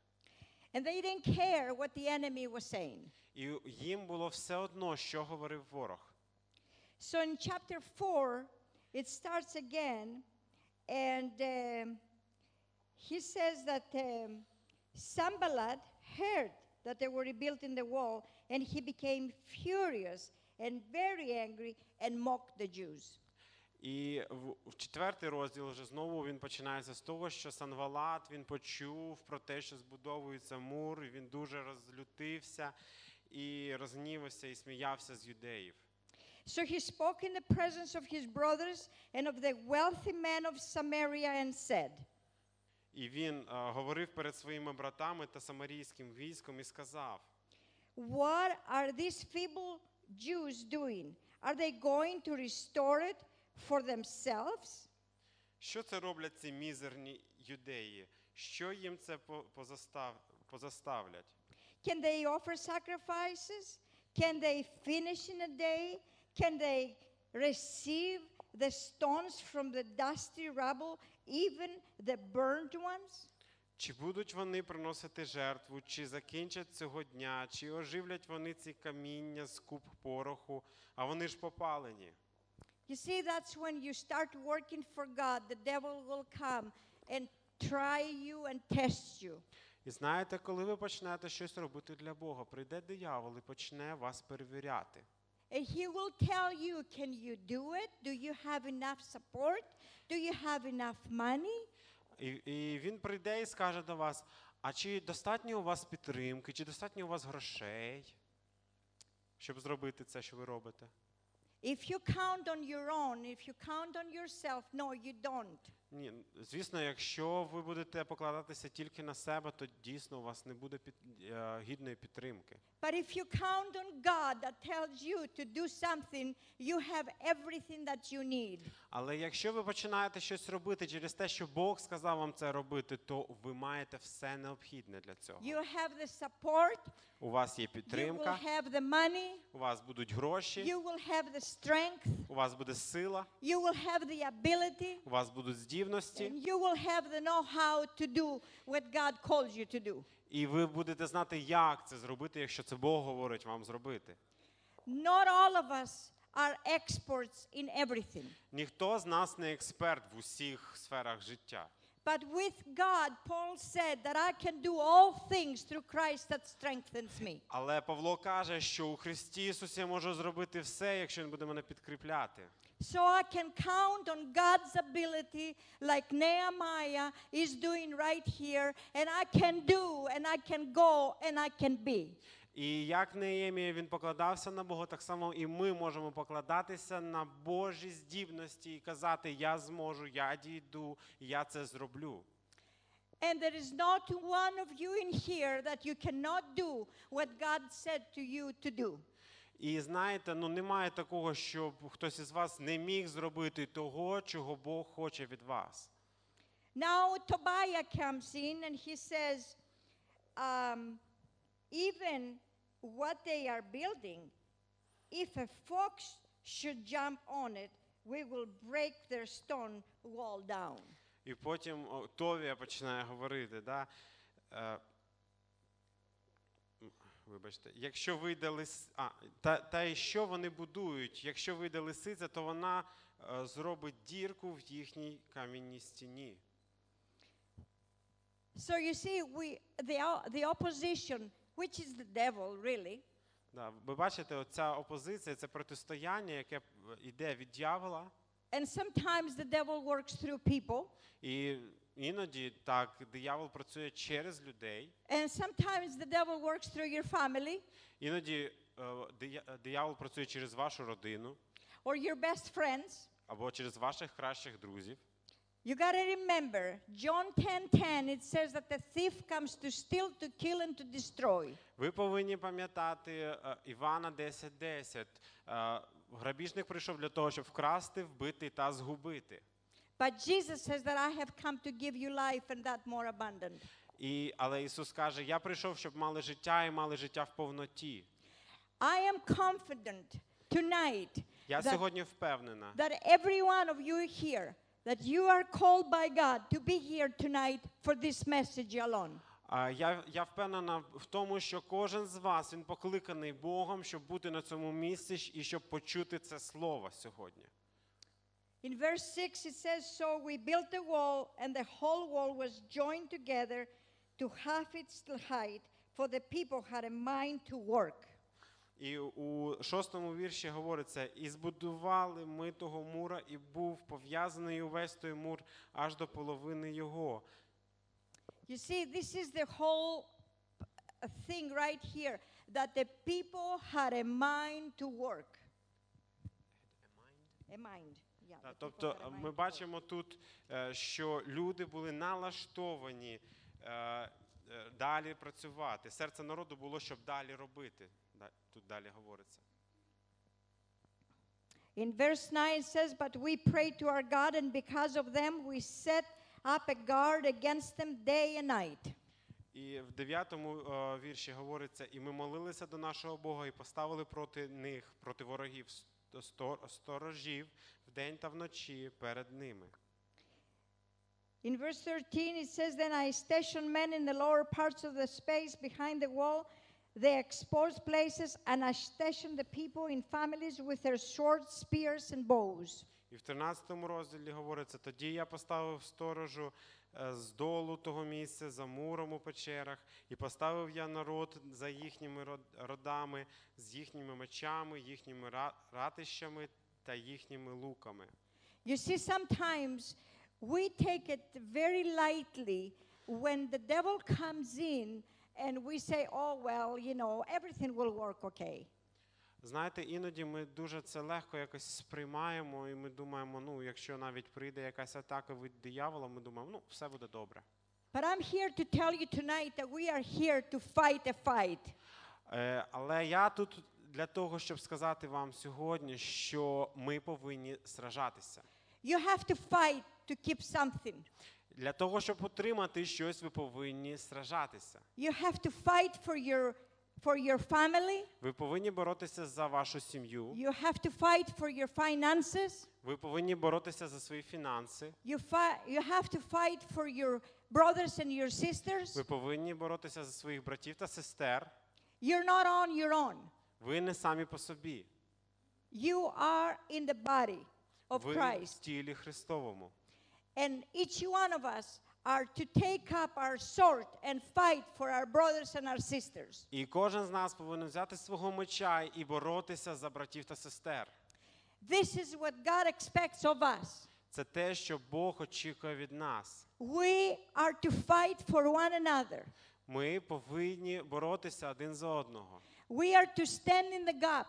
And they didn't care what the enemy was saying. І їм було все одно, що говорив ворог. So in chapter 4, it starts again, and um, he says that um, Sambalat heard that they were rebuilding the wall, and he became furious and very angry and mocked the Jews. І в, в четвертий розділ вже знову він починається з того, що Санвалат він почув про те, що збудовується мур, і він дуже розлютився і розгнівався і сміявся з юдеїв. So he spoke in the presence of his brothers and of the wealthy men of Samaria and said, І він е, говорив перед своїми братами та самарійським військом і сказав: What are these feeble Jews doing? Are they going to restore it for themselves? що це роблять ці мізерні юдеї? Що їм це позастав, позаставлять? Can they offer sacrifices? Can they finish in a day? Can they receive the stones from the dusty rubble, even the burnt ones? Чи будуть вони приносити жертву, чи закінчать цього дня, чи оживлять вони ці каміння з куб пороху, а вони ж попалені. You see, that's when you start working for God, the devil will come and try you and test you. І знаєте, коли ви почнете щось робити для Бога, прийде диявол і почне вас перевіряти. And he will tell you, can you do it? Do you have enough support? Do you have enough money? І, і він прийде і скаже до вас: а чи достатньо у вас підтримки, чи достатньо у вас грошей, щоб зробити це, що ви робите? If you count on your own, if you count on yourself, no, you don't. Ні, звісно, якщо ви будете покладатися тільки на себе, то дійсно у вас не буде під, е, гідної підтримки. But if you count on God that tells you to do something, you have everything that you need. Але якщо ви починаєте щось робити через те, що Бог сказав вам це робити, то ви маєте все необхідне для цього. You have the support, У вас є you will підтримка, have the money, у вас будуть гроші, you will have the strength, у вас буде сила, you will have the ability, у вас будуть здібності, and you will have the know-how to do what God calls you to do. І ви будете знати, як це зробити, якщо це Бог говорить вам зробити. Not all of us are experts in everything. Ніхто з нас не експерт в усіх сферах життя. But with God, Paul said that I can do all things through Christ that strengthens me. Але Павло каже, що у Христі Ісусі я можу зробити все, якщо Він буде мене підкріпляти. So I can count on God's ability, like Nehemiah is doing right here, and I can do, and I can go, and I can be. І як Неємія він покладався на Бога, так само і ми можемо покладатися на Божі здібності і казати: Я зможу, я дійду, я це зроблю. And there is not one of you in here that you cannot do what God said to you to do. І знаєте, ну немає такого, щоб хтось із вас не міг зробити того, чого Бог хоче від вас. Now Tobiah comes in and he says, um, even what they are building, if a fox should jump on it, we will break their stone wall down. І потім Товія починає говорити, да? Вибачте, якщо вийде лис... а, та, та й що вони будують? Якщо вийде лисиця, то вона е, зробить дірку в їхній камінній стіні. So you see, we, the, the opposition, which is the devil really, Да, ви бачите, оця опозиція, це протистояння, яке йде від дьявола, and sometimes the devil works through people, і іноді так диявол працює через людей, and sometimes the devil works through your family іноді е, дия- диявол працює через вашу родину or your best friends. або через ваших кращих друзів. You got to remember, John 10:10 it says that the thief comes to steal, to kill and to destroy. Ви повинні пам'ятати е, Івана 10.10. Е, Грабіжник прийшов для того, щоб вкрасти, вбити та згубити. But Jesus says that I have come to give you life and that more abundant. І, але Ісус каже: Я прийшов, щоб мали життя і мали життя в повноті. I am confident tonight Я that, сьогодні впевнена, that every one of you here that you are called by God to be here tonight for this message alone. А Я, я впевнена в тому, що кожен з вас він покликаний Богом, щоб бути на цьому місці і щоб почути це слово сьогодні. In verse 6, it says, So we built a wall, and the whole wall was joined together to half its height, for the people had a mind to work. І у шостому вірші говориться: і збудували ми того мура, і був пов'язаний увесь той мур аж до половини його. You see, this is the whole uh, thing right here that the people had a mind to work. A mind. Yeah, Та, People Тобто ми бачимо тут, е, що люди були налаштовані е, е, далі працювати. Серце народу було, щоб далі робити. Тут далі говориться. In verse 9 it says, But we prayed to our God, and because of them we set up a guard against them day and night. І в дев'ятому вірші говориться: і ми молилися до нашого Бога і поставили проти них, проти ворогів сто- сто- сторожів вдень та вночі перед ними. In verse 13, it says, Then I stationed men in the lower parts of the space behind the wall, the exposed places, and I stationed the people in families with their swords, spears, and bows. І в 13 розділі говориться: тоді я поставив сторожу е, з долу того місця за муром у печерах, і поставив я народ за їхніми родами, з їхніми мечами, їхніми ратищами та їхніми луками. You see, sometimes we take it very lightly when the devil comes in and we say, Oh, well, you know, everything will work okay. Знаєте, іноді ми дуже це легко якось сприймаємо, і ми думаємо, ну, якщо навіть прийде якась атака від диявола, ми думаємо, ну, все буде добре. But I'm here to tell you tonight that we are here to fight a fight. Е, але я тут для того, щоб сказати вам сьогодні, що ми повинні сражатися. You have to fight to keep something. Для того, щоб отримати щось, ви повинні сражатися. You have to fight for your for your family. Ви повинні боротися за вашу сім'ю. You have to fight for your finances. Ви повинні боротися за свої фінанси. You you have to fight for your brothers and your sisters. Ви повинні боротися за своїх братів та сестер. You're not on your own. Ви не самі по собі. You are in the body of Ви в Christ. тілі Христовому. And each one of us are to take up our sword and fight for our brothers and our sisters. І кожен з нас повинен взяти свого меча і боротися за братів та сестер. This is what God expects of us. Це те, що Бог очікує від нас. We are to fight for one another. Ми повинні боротися один за одного. We are to stand in the gap.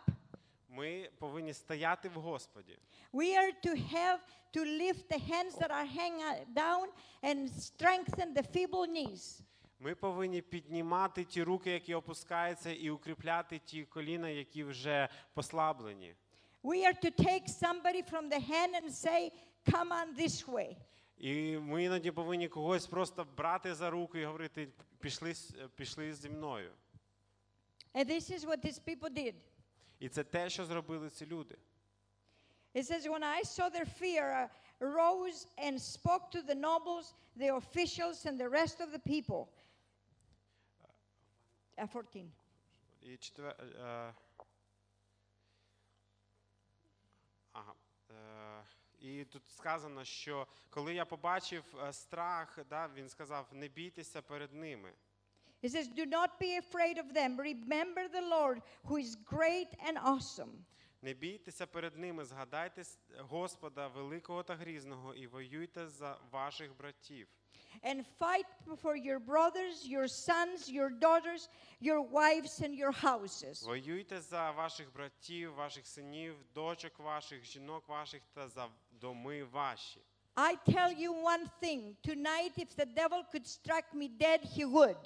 Ми повинні стояти в Господі. We are to have to lift the hands that are hanging down and strengthen the feeble knees. Ми повинні піднімати ті руки, які опускаються, і укріпляти ті коліна, які вже послаблені. We are to take somebody from the hand and say, Come on this way. І ми іноді повинні когось просто брати за руку і говорити: пішли, пішли зі мною. And this is what these people did. І це те, що зробили ці люди. It says, When I saw their fear, I rose and spoke to the nobles, the officials, and the rest of the people. Uh, 14. І четвер... е, Ага. Е, І тут сказано, що коли я побачив е, страх, да, він сказав: не бійтеся перед ними. It says, Do not be afraid of them. Remember the Lord, who is great and awesome. Не бійтеся перед ними, згадайте с- Господа великого та грізного і воюйте за ваших братів. And fight for your brothers, your sons, your daughters, your wives, and your houses. Воюйте за ваших братів, ваших синів, дочок ваших, жінок ваших та за доми ваші. I tell you one thing tonight, if the devil could strike me dead, he would.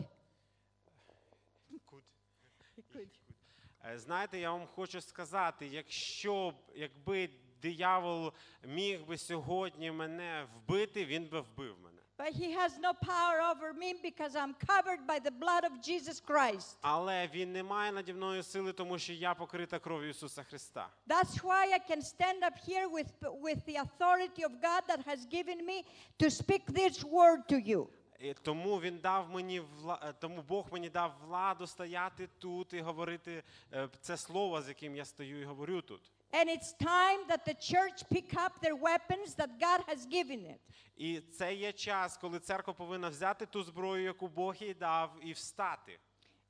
Е, Знаєте, я вам хочу сказати, якщо якби диявол міг би сьогодні мене вбити, він би вбив мене. But he has no power over me because I'm covered by the blood of Jesus Christ. Але він не має наді мною сили, тому що я покрита кров'ю Ісуса Христа. That's why I can stand up here with, with the authority of God that has given me to speak this word to you. І тому він дав мені е, тому Бог мені дав владу стояти тут і говорити е, це слово, з яким я стою і говорю тут. And it's time that the church pick up their weapons that God has given it. І це є час, коли церква повинна взяти ту зброю, яку Бог їй дав, і встати.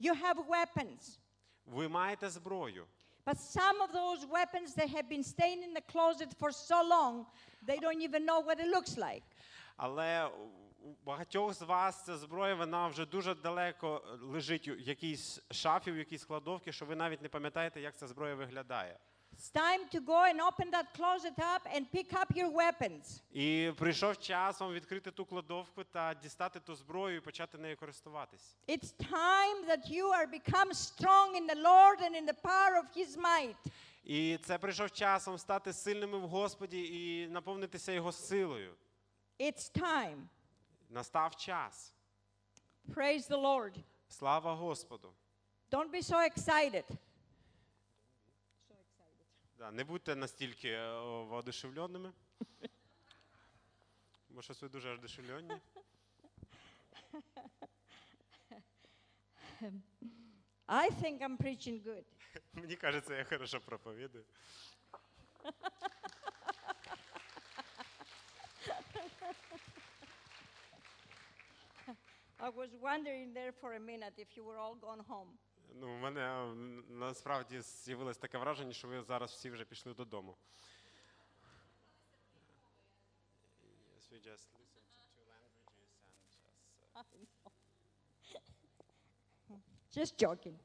You have weapons. Ви маєте зброю. But some of those weapons they have been staying in the closet for so long, they don't even know what it looks like. Але у багатьох з вас ця зброя вона вже дуже далеко лежить у якійсь шафі, в якійсь кладовці, що ви навіть не пам'ятаєте, як ця зброя виглядає. It's time to go and open that closet up and pick up your weapons. І прийшов час вам відкрити ту кладовку та дістати ту зброю і почати нею користуватись. It's time that you are become strong in the Lord and in the power of his might. І це прийшов час вам стати сильними в Господі і наповнитися його силою. It's time. Настав час. Praise the Lord. Слава Господу. Don't be so excited. Да, не будьте настільки е, воодушевленими. Бо щось ви дуже одушевлені. I think I'm preaching good. Мені кажеться, я хорошо проповідую. I was wondering there for a minute if you were all gone home. Ну, у мене е, м, насправді з'явилось таке враження, що ви зараз всі вже пішли додому. Yes, we just listened to two languages and just, uh, Just joking.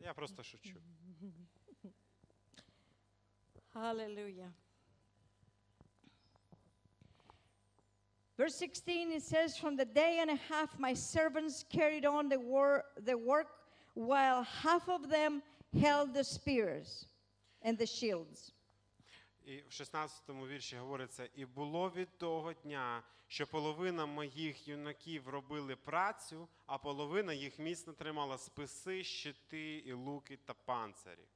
Я просто шучу. Hallelujah. Verse 16 it says, From the day and a half my servants carried on the, wor- the work, while half of them held the spears and the shields. І в 16-му вірші говориться: і було від того дня, що половина моїх юнаків робили працю, а половина їх міцно тримала списи, щити і луки та панцирі.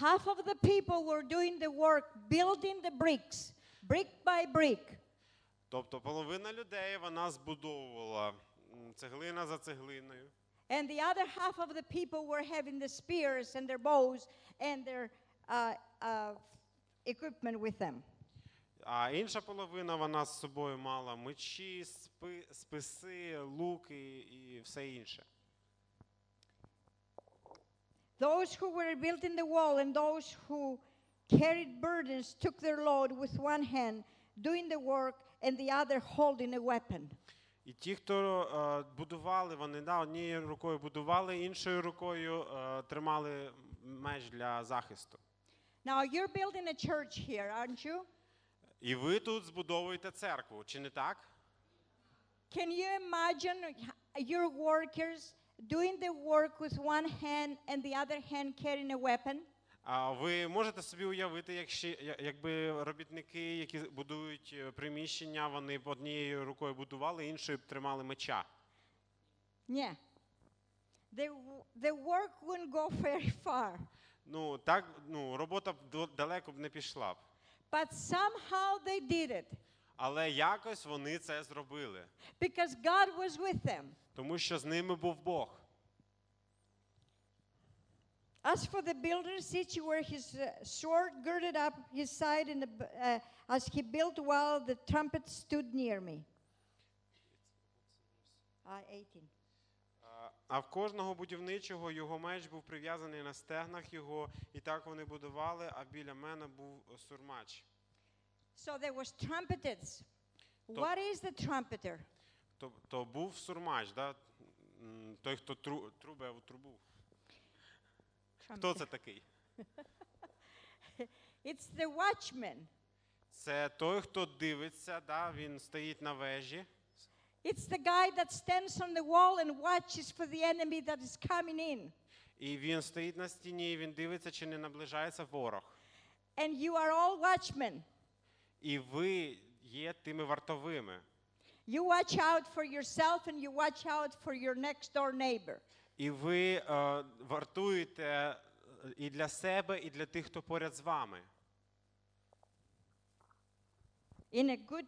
Half of the people were doing the work, building the bricks, brick by brick. Тобто половина людей вона збудовувала м, цеглина за цеглиною, And the other half of the people were having the spears and their bows and their uh, uh, equipment with them. А інша половина вона з собою мала мечі, спи, списи, луки і все інше. Those who were building the wall and those who carried burdens took their load with one hand, doing the work, and the other holding a weapon. І ті, хто е, будували, вони да, однією рукою будували, іншою рукою е, тримали меч для захисту. Now, you're building a church here, aren't you? І ви тут збудовуєте церкву, чи не так? Can you imagine your workers doing the work with one hand and the other hand carrying a weapon? А ви можете собі уявити, якщо, якби робітники, які будують е, приміщення, вони б однією рукою будували, іншою б тримали меча. Yeah. The, the work wouldn't go very far. Ну так, ну робота б далеко б не пішла б. But somehow they did it Але якось вони це зробили, because God was with them. тому що з ними був Бог. As for the builders, each wore his uh, sword girded up his side in the, uh, as he built while the trumpet stood near me. Uh, 18. А- в кожного будівничого його меч був прив'язаний на стегнах його, і так вони будували, а біля мене був сурмач. So there was trumpeters. То- What is the trumpeter? То, то був сурмач, да? М, той, хто тру, трубе у трубу. Хто це такий? It's the watchman. Це той, хто дивиться, да? він стоїть на вежі. It's the guy that stands on the wall and watches for the enemy that is coming in. І він стоїть на стіні, і він дивиться, чи не наближається ворог. And you are all watchmen. І ви є тими вартовими. You watch out for yourself and you watch out for your next door neighbor. І ви е, вартуєте е, і для себе, і для тих, хто поряд з вами. In a good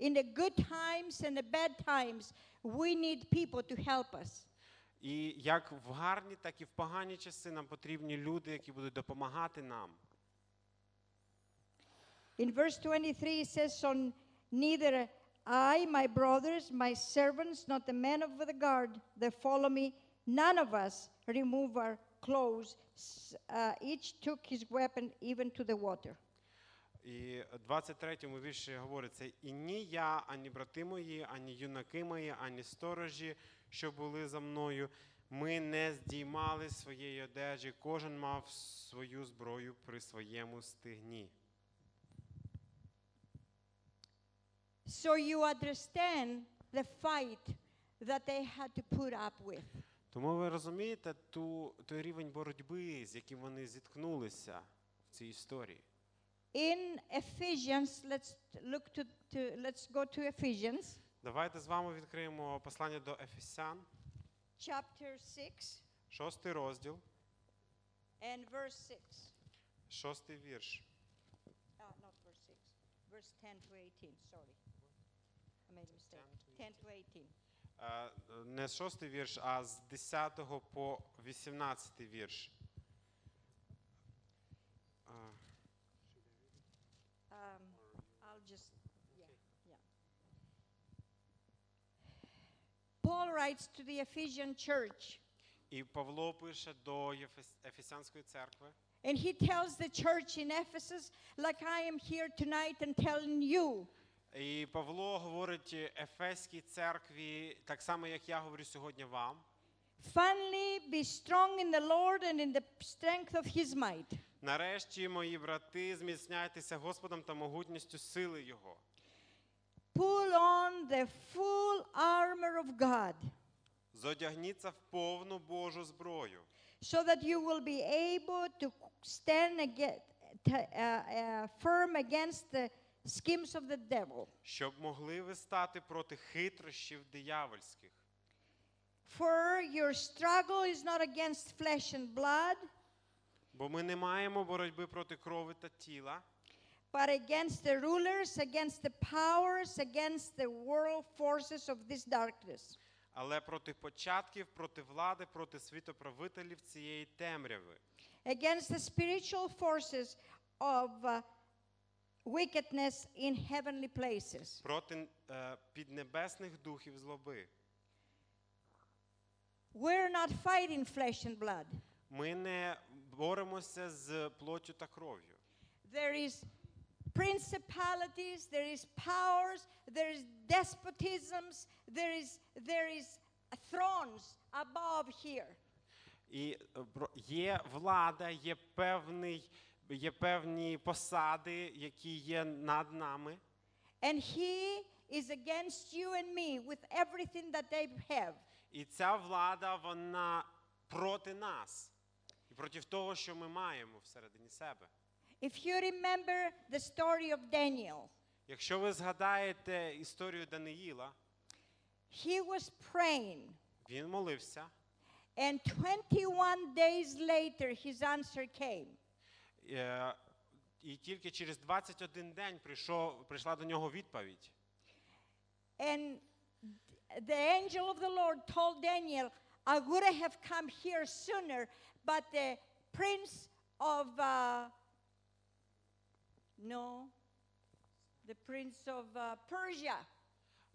in the good times and the bad times, we need people to help us. І як в гарні, так і в погані часи нам потрібні люди, які будуть допомагати нам. In verse 23 it says, So neither I, my brothers, my servants, not the men of the guard that follow me, none of us remove our clothes. Uh, each took his weapon even to the water. І в 23-му вірші говориться: і ні я, ані брати мої, ані юнаки мої, ані сторожі, що були за мною, ми не здіймали своєї одежі, кожен мав свою зброю при своєму стегні. So you understand the fight that they had to put up with. Тому ви розумієте ту, той рівень боротьби, з яким вони зіткнулися в цій історії. In Ephesians, let's look to, to let's go to Ephesians Давайте з вами відкриємо послання до Ефесян, chapter 6 шостий розділ, and verse 6. шостий вірш. Not verse 6, verse 10 to 18. Sorry. I made a mistake. 10 to 18. Е, Не шостий вірш, а з 10 по 18 вірш. Е, Um, I'll just, yeah, yeah. Paul writes to the Ephesian church, І Павло пише до Єфес- Ефесянської церкви. and he tells the church in Ephesus, like I am here tonight and telling you, І Павло говорить Ефеській церкві, так само, як я говорю сьогодні вам. finally be strong in the Lord and in the strength of his might. Нарешті, мої брати, зміцняйтеся Господом та могутністю сили Його. Pull on the full armor of God Зодягніться в повну Божу зброю, so that you will be able to stand against, uh, uh, firm against the schemes of the devil. щоб могли ви стати проти хитрощів диявольських. For your struggle is not against flesh and blood, Бо ми не маємо боротьби проти крови та тіла, but against the rulers, against the powers, against the world forces of this darkness, але проти початків, проти влади, проти світоправителів цієї темряви, against the spiritual forces of uh, wickedness in heavenly places. проти е, піднебесних духів злоби. We're not fighting flesh and blood. Ми не боремося з плоттю та кров'ю. There is principalities, there is powers, there is despotisms, there is there is thrones above here. І е, про- є влада, є певний, є певні посади, які є над нами. And he is against you and me with everything that they have. І ця влада, вона проти нас і проти того, що ми маємо всередині себе. If you remember the story of Daniel, Якщо ви згадаєте історію Даниїла, he was praying, він молився, and 21 days later his answer came. Е, і тільки через 21 день прийшов, прийшла до нього відповідь. And the angel of the Lord told Daniel, I would have come here sooner, but the prince of, uh, no, the prince of uh, Persia,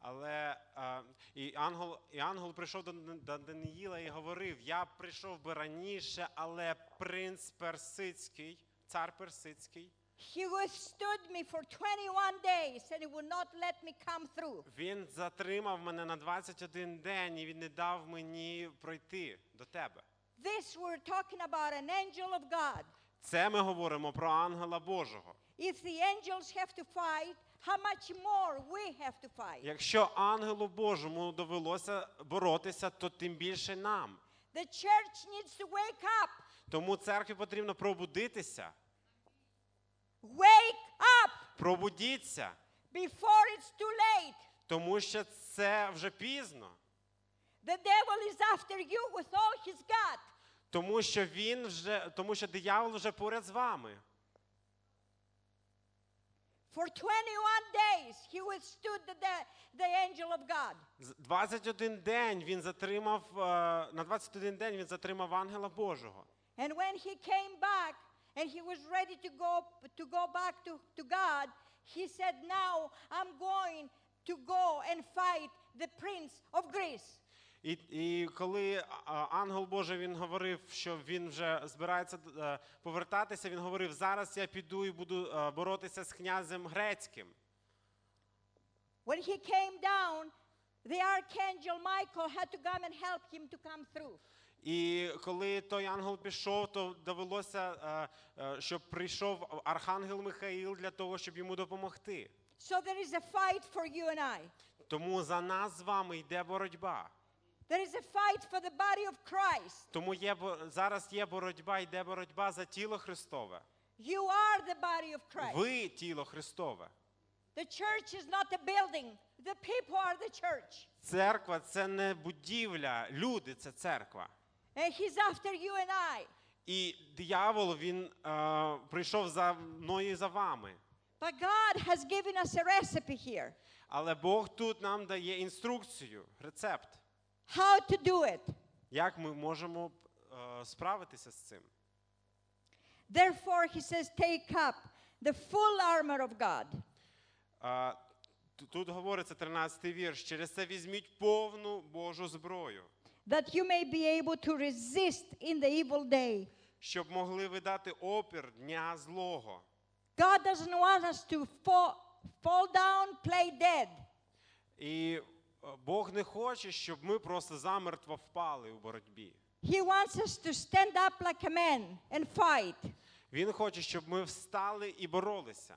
Але е, і, ангел, і ангел прийшов до, до Даниїла і говорив: Я прийшов би раніше, але принц Персидський, цар Персидський, he withstood me for 21 days and he would not let me come through. він затримав мене на 21 день і він не дав мені пройти до тебе. This we're talking about an angel of God. Це ми говоримо про ангела Божого. If the angels have to fight, how much more we have to fight? Якщо ангелу Божому довелося боротися, то тим більше нам. The church needs to wake up. Тому церкві потрібно пробудитися. Wake up Пробудіться, before it's too late. тому що це вже пізно. The devil is after you with all he's got. Тому що він вже, тому що диявол вже поряд з вами. For 21 days, he withstood the, the, the angel of God. 21 день він затримав, е, на 21 день він затримав ангела Божого. And when he came back and he was ready to go, to go back to, to God, he said, Now I'm going to go and fight the prince of Greece. І, і коли а, ангел Божий він говорив, що він вже збирається е, повертатися, він говорив: зараз я піду і буду е, боротися з князем грецьким. When he came down, the archangel Michael had to come and help him to come through. І коли той ангел пішов, то довелося, е, е, щоб прийшов архангел Михаїл для того, щоб йому допомогти. So there is a fight for you and I. Тому за нас з вами йде боротьба. There is a fight for the body of Christ. Тому є зараз є боротьба, йде боротьба за тіло Христове. You are the body of Christ. Ви тіло Христове. The church is not a building, the people are the church. Церква це не будівля, люди це церква. And he's after you and I. І диявол він е, прийшов за мною і за вами. But God has given us a recipe here Але Бог тут нам дає інструкцію, рецепт, how to do it. як ми можемо е, справитися з цим. Therefore, he says, take up the full armor of God. Е, тут говориться 13-й вірш. Через це візьміть повну Божу зброю, that you may be able to resist in the evil day. щоб могли ви дати опір дня злого. God doesn't want us to fall, fall down, play dead. І е, Бог не хоче, щоб ми просто замертво впали у боротьбі. He wants us to stand up like a man and fight. Він хоче, щоб ми встали і боролися.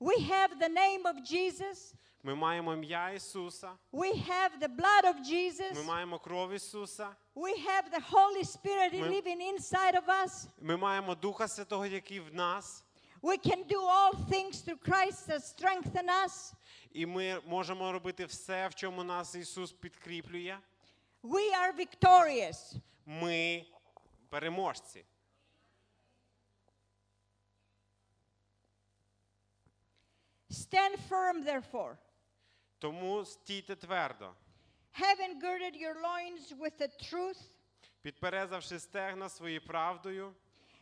We have the name of Jesus. Ми маємо ім'я Ісуса, We have the blood of Jesus. ми маємо кров Ісуса, We have the Holy Spirit Ми- living inside of us. ми маємо Духа Святого, який в нас, We can do all things through Christ that strengthen us. і ми можемо робити все, в чому нас Ісус підкріплює. We are victorious. Ми переможці. Stand firm, therefore, Тому стійте твердо, having girded your loins with the truth, підперезавши стегна своєю правдою,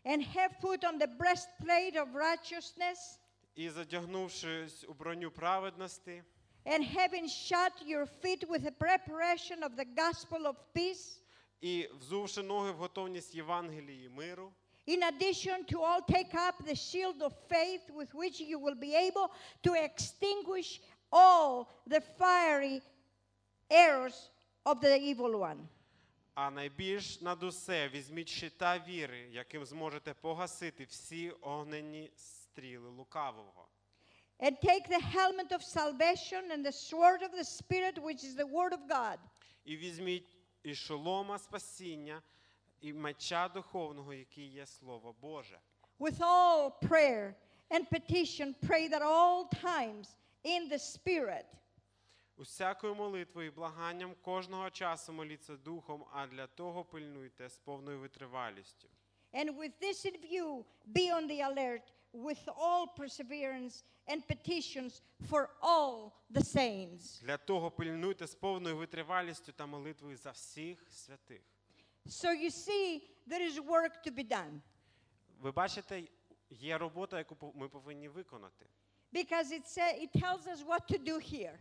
and have put on the breastplate of righteousness, І задягнувшись у броню праведності, and having shod your feet with the preparation of the gospel of peace, і взувши ноги в готовність Євангелії миру, in addition to all, take up the shield of faith with which you will be able to extinguish all the fiery arrows of the evil one. а найбільш над усе візьміть щита віри, яким зможете погасити всі огненні стріли лукавого. And take the helmet of salvation and the sword of the Spirit, which is the word of God. І візьміть і шолома спасіння, і меча духовного, який є Слово Боже. With all prayer and petition, pray that all times in the Spirit. Усякою молитвою і благанням кожного часу моліться духом, а для того пильнуйте з повною витривалістю. And with this in view, be on the alert with all perseverance and petitions for all the saints. Для того пильнуйте з повною витривалістю та молитвою за всіх святих. So you see, there is work to be done Ви бачите, є робота, яку ми повинні виконати. because it, say, it tells us what to do here.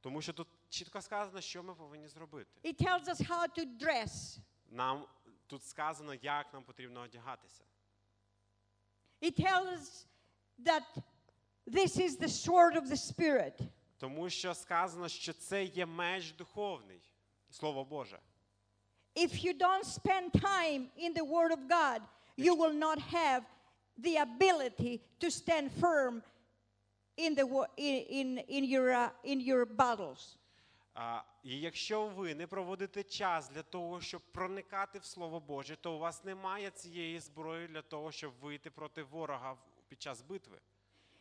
Тому що тут чітко сказано, що ми повинні зробити. It tells us how to dress. Нам тут сказано, як нам потрібно одягатися. It tells us that this is the sword of the Spirit. Тому що сказано, що це є меч духовний, Слово Боже. If you don't spend time in the Word of God, you will not have the ability to stand firm in, the, wo- in, in, in, your, uh, in your battles. А, і якщо ви не проводите час для того, щоб проникати в Слово Боже, то у вас немає цієї зброї для того, щоб вийти проти ворога в- під час битви.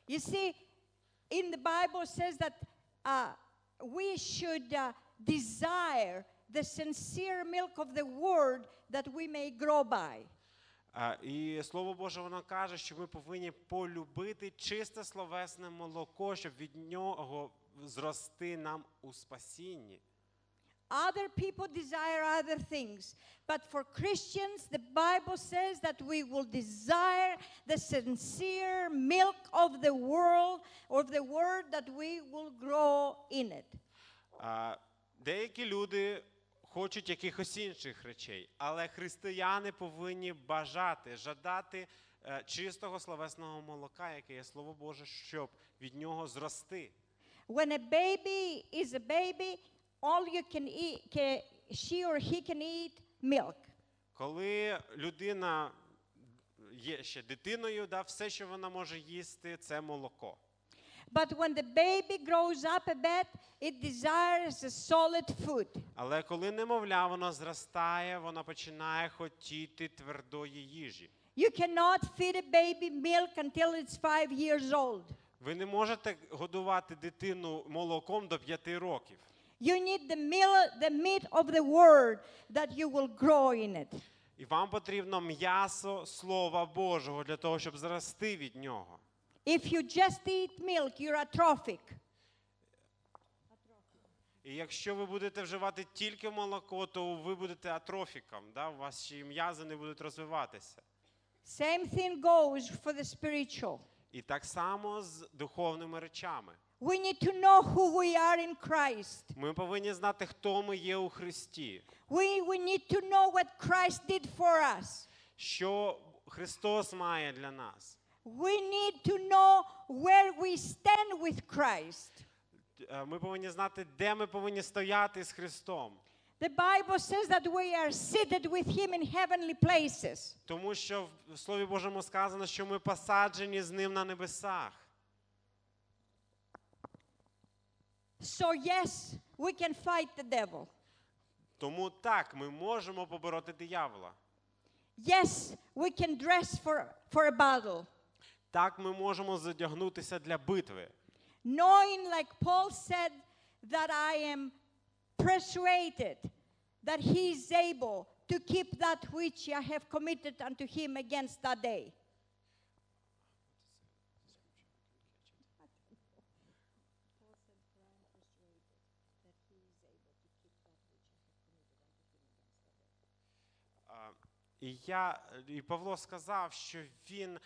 You see, in the Bible says that uh, we should uh, desire the sincere milk of the Word that we may grow by. І Слово Боже воно каже, що ми повинні полюбити чисте словесне молоко, щоб від нього зрости нам у спасінні. Other people desire other things. But for Christians, the Bible says that we will desire the sincere milk of the world, of the word, that we will grow in it. Деякі люди хочуть якихось інших речей, але християни повинні бажати, жадати е, чистого словесного молока, яке є Слово Боже, щоб від нього зрости. When a baby is a baby, all you can eat, she or he can eat milk. Коли людина є ще дитиною, да, все, що вона може їсти, це молоко. But when the baby grows up a bit, it desires a solid food. Але коли немовля воно зростає, вона починає хотіти твердої їжі. You cannot feed a baby milk until it's five years old. Ви не можете годувати дитину молоком до п'яти років. You need the, meal, the meat of the word that you will grow in it. І вам потрібно м'ясо Слова Божого для того, щоб зрости від нього. If you just eat milk, you're atrophic. І якщо ви будете вживати тільки молоко, то ви будете атрофіком, да? ваші м'язи не будуть розвиватися. Same thing goes for the spiritual. І так само з духовними речами. We need to know who we are in Christ. Ми повинні знати, хто ми є у Христі, We, we need to know what Christ did for us. що Христос має для нас. We need to know where we stand with Christ. Е, Ми повинні знати, де ми повинні стояти з Христом. The Bible says that we are seated with Him in heavenly places. Тому що в Слові Божому сказано, що ми посаджені з ним на небесах. So, yes, we can fight the devil. Тому так, ми можемо побороти диявола. Yes, we can dress for, for a battle. Так, ми можемо задягнутися для битви. Knowing, like Paul said, that I am persuaded that he is able to keep that which I have committed unto him against that day. І я і Павло сказав, що він, е,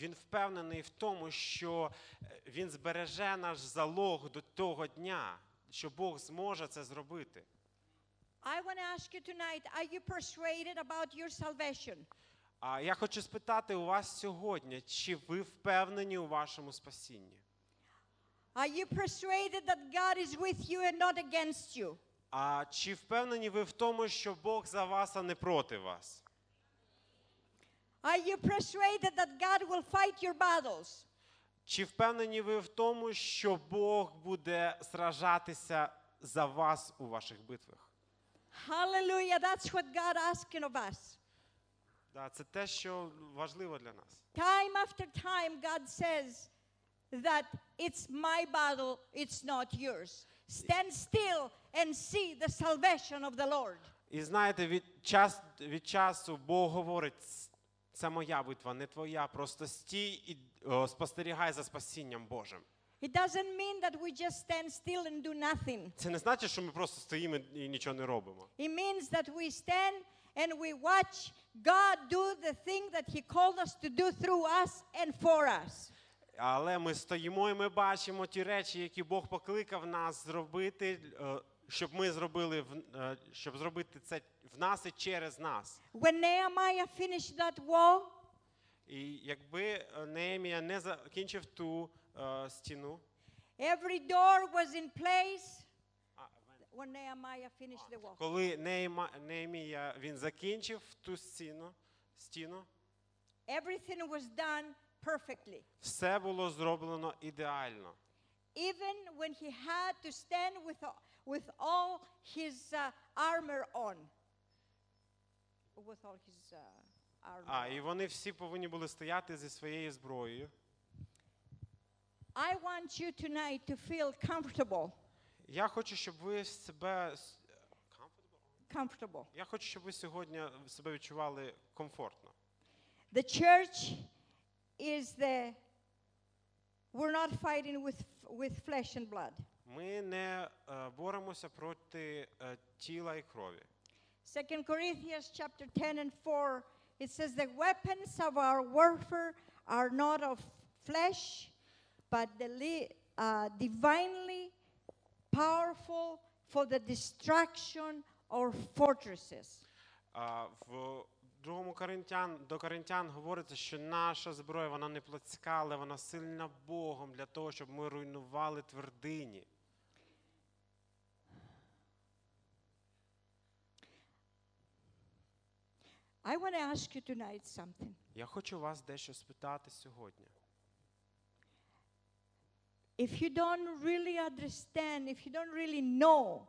він впевнений в тому, що е, він збереже наш залог до того дня, що Бог зможе це зробити. I want to ask you tonight are you persuaded about your salvation? А я хочу спитати у вас сьогодні, чи ви впевнені у вашому спасінні? Are you persuaded that God is with you and not against you? А чи впевнені ви в тому, що Бог за вас, а не проти вас? Are you persuaded that God will fight your battles? Чи впевнені ви в тому, що Бог буде сражатися за вас у ваших битвах? Hallelujah. That's what God asking of us. Да, це те, що важливо для нас. Time after time, God says that it's my battle, it's not yours. Stand still and see the salvation of the Lord. І знаєте, від, час, від часу Бог говорить, «Ц- це моя битва, не твоя. Просто стій і о, спостерігай за спасінням Божим. It doesn't mean that we just stand still and do nothing. Це не значить, що ми просто стоїмо і нічого не робимо. It means that we stand and we watch God do the thing that He called us to do through us and for us. Але ми стоїмо і ми бачимо ті речі, які Бог покликав нас зробити, е, щоб ми зробили е, щоб зробити це в нас і через нас. When Nehemiah finished that wall, І якби е, Неемія не закінчив ту е, стіну, every door was in place. When Nehemiah finished the wall, коли Неемія він закінчив ту стіну, стіну, everything was done perfectly. все було зроблено ідеально. Even when he had to stand with, with all his uh, armor on. With all his uh, armor. А, on. і вони всі повинні були стояти зі своєю зброєю. I want you tonight to feel comfortable. Я хочу, щоб ви себе с- Comfortable. Я хочу, щоб ви сьогодні себе відчували комфортно. The church is the. We're not fighting with, with flesh and blood. Ми не е, боремося проти е, тіла і крові. Second Corinthians chapter 10 and 4, it says the weapons of our warfare are not of flesh, but the uh, divinely powerful for the destruction of fortresses. В другому Коринтян до Коринтян говориться, що наша зброя вона не плотська, але вона сильна Богом для того, щоб ми руйнували твердині. I want to ask you tonight something. Я хочу вас дещо спитати сьогодні. If you don't really understand, if you don't really know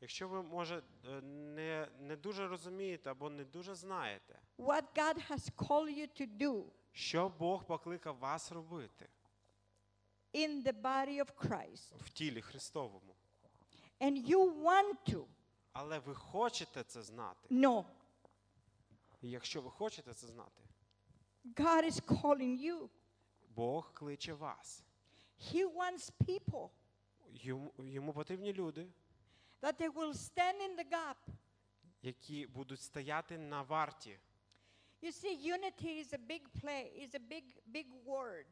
Якщо ви може е, не, не дуже розумієте або не дуже знаєте, what God has called you to do що Бог покликав вас робити in the body of Christ, в тілі Христовому, and you want to але ви хочете це знати. know І якщо ви хочете це знати, God is calling you. Бог кличе вас. He wants people Йому, йому потрібні люди, that they will stand in the gap. які будуть стояти на варті. You see, unity is a big play, is a big, big word.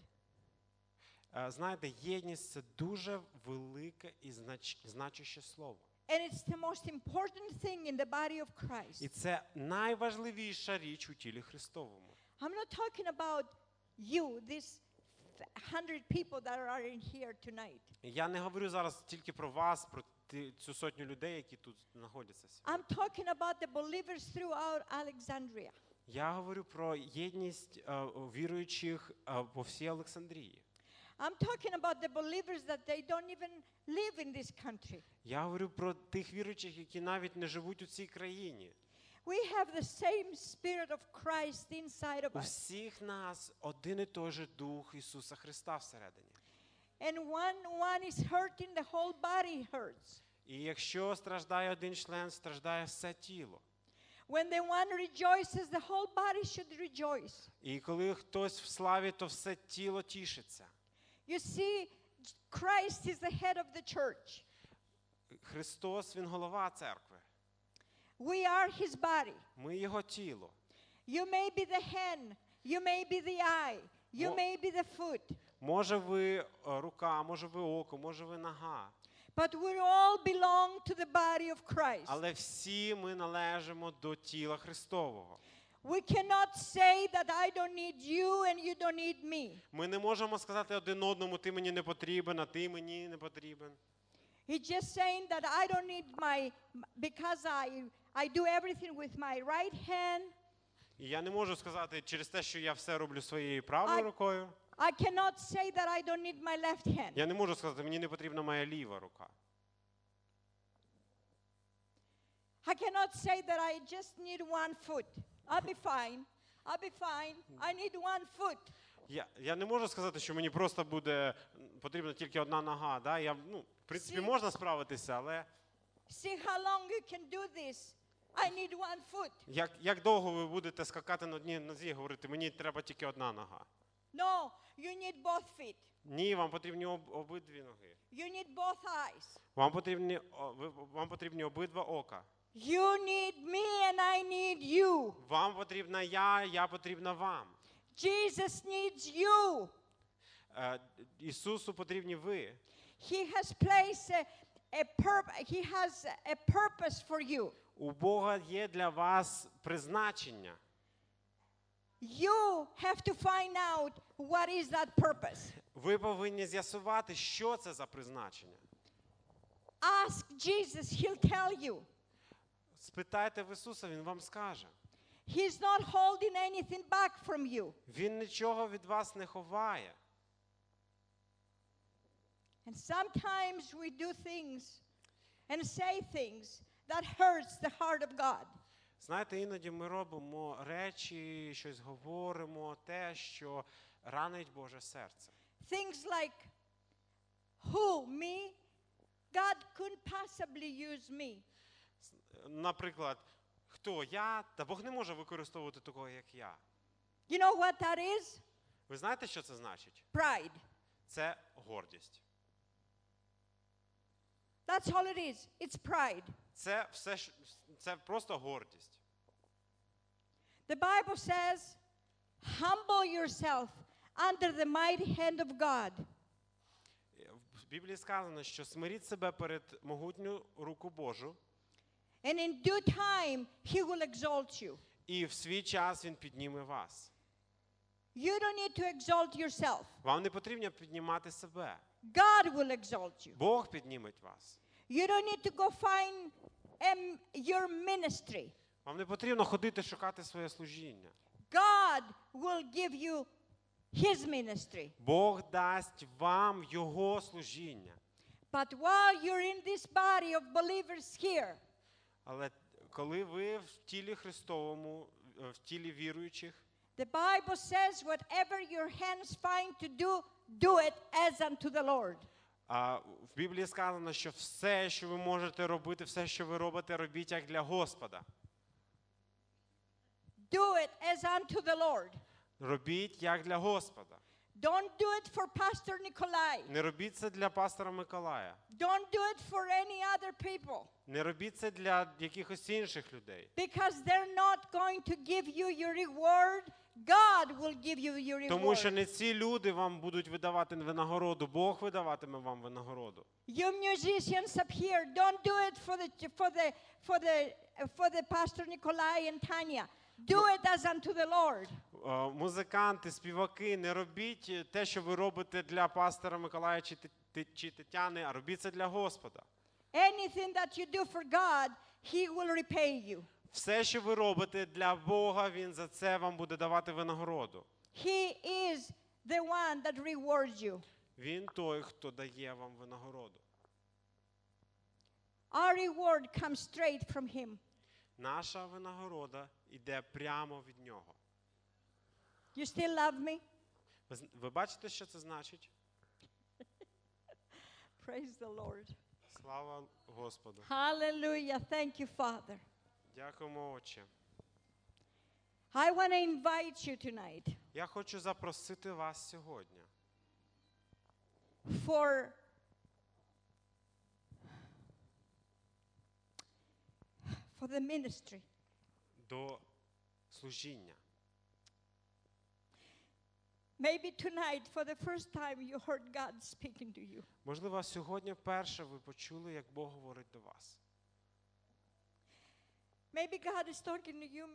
Е, Знаєте, єдність це дуже велике і знач, значуще слово. And it's the most important thing in the body of І Christ. це найважливіша річ у тілі Христовому. I'm not talking about you, these hundred people that are in here tonight. Я не говорю зараз тільки про вас, про цю сотню людей, які тут знаходяться. I'm talking about the believers throughout Alexandria. Я говорю про єдність е, віруючих е, по всій Олександрії. I'm talking about the believers that they don't even live in this country. Я говорю про тих віруючих, які навіть не живуть у цій країні. We have the same Spirit of Christ inside of У us. всіх нас один і той же Дух Ісуса Христа всередині. And when one is hurting, the whole body hurts. І якщо страждає один член, страждає все тіло. When the one rejoices, the whole body should rejoice. І коли хтось в славі, то все тіло тішиться. You see, Christ is the head of the church. Христос, Він голова церкви. We are his body. Ми його тіло. You may be the hand, you may be the eye, you Mo- may be the foot, Може ви е, рука, може ви око, може ви нога. but we all belong to the body of Christ. Але всі ми належимо до тіла Христового. We cannot say that I don't need you and you don't need me. Ми не можемо сказати один одному, ти мені не потрібен, а ти мені не потрібен. He's just saying that I don't need my, because I, I do everything with my right hand, І я не можу сказати через те, що я все роблю своєю правою А- рукою. I cannot say that I don't need my left hand. Я не можу сказати, мені не потрібна моя ліва рука. I cannot say that I just need one foot. I'll be fine. I'll be fine. I need one foot. Я, я не можу сказати, що мені просто буде потрібна тільки одна нога. Да? Я, ну, в принципі, Всі- можна справитися, але See how long you can do this. I need one foot. як, як довго ви будете скакати на одній нозі і говорити, мені треба тільки одна нога? No, you need both feet. Ні, вам потрібні об, обидві ноги. You need both eyes. Вам потрібні, о, ви- вам потрібні обидва ока. You need me and I need you. Вам потрібна я, я потрібна вам. Jesus needs you. Е, Ісусу потрібні ви. He has placed a, a purpose. He has a purpose for you. У Бога є для вас призначення. You have to find out what is that purpose. Ви повинні з'ясувати, що це за призначення. Ask Jesus, he'll tell you. Спитайте в Ісуса, Він вам скаже. He's not holding anything back from you. Він нічого від вас не ховає. And sometimes we do things and say things that hurts the heart of God. Знаєте, іноді ми робимо речі, щось говоримо, те, що ранить Боже серце. Things like, who, me? God couldn't possibly use me. Наприклад, хто я, та Бог не може використовувати такого, як я. You know what that is? Ви знаєте, що це значить? Pride. Це гордість. That's all it is. It's pride. Це все це просто гордість. The Bible says, humble yourself under the mighty hand of God. В Біблії сказано, що смиріть себе перед могутню руку Божу, And in due time, He will exalt you. і в свій час він підніме вас. You don't need to exalt yourself. Вам не потрібно піднімати себе. God will exalt you. Бог підніметь вас. You don't need to go find um, your ministry. Вам не потрібно ходити шукати своє служіння. God will give you His ministry. Бог дасть вам його служіння. But while you're in this body of believers here, Але коли ви в тілі Христовому, е, в тілі віруючих, the Bible says, whatever your hands find to do, do it as unto the Lord. а в Біблії сказано, що все, що ви можете робити, все, що ви робите, робіть як для Господа. Do it as unto the Lord. Робіть як для Господа. Don't do it for Pastor Nikolai. Не робіть це для пастора Миколая. Don't do it for any other people Не робіть це для якихось інших людей. because they're not going to give you your reward. God will give you your reward. Тому що не ці люди вам будуть видавати винагороду, Бог видаватиме вам винагороду. You musicians up here, don't do it for the for the for the for the Pastor Nikolai and Tanya. Do it as unto the Lord. Е, Музиканти, співаки, не робіть те, що ви робите для пастора Миколая чи, Те- Те- чи Тетяни, а робіть це для Господа. Anything that you do for God, He will repay you. Все, що ви робите для Бога, Він за це вам буде давати винагороду. He is the one that rewards you. Він той, хто дає вам винагороду. Our reward comes straight from Him. Наша винагорода йде прямо від нього. You still love me? Ви, ви бачите, що це значить? Praise the Lord. Слава Господу! Hallelujah. Thank you, Father. Дякуємо, Отче. I want to invite you tonight Я хочу запросити вас сьогодні for for the ministry. До служіння. Maybe tonight, for the first time, you heard God speaking to you. Можливо, сьогодні вперше ви почули, як Бог говорить до вас. Maybe God is talking to you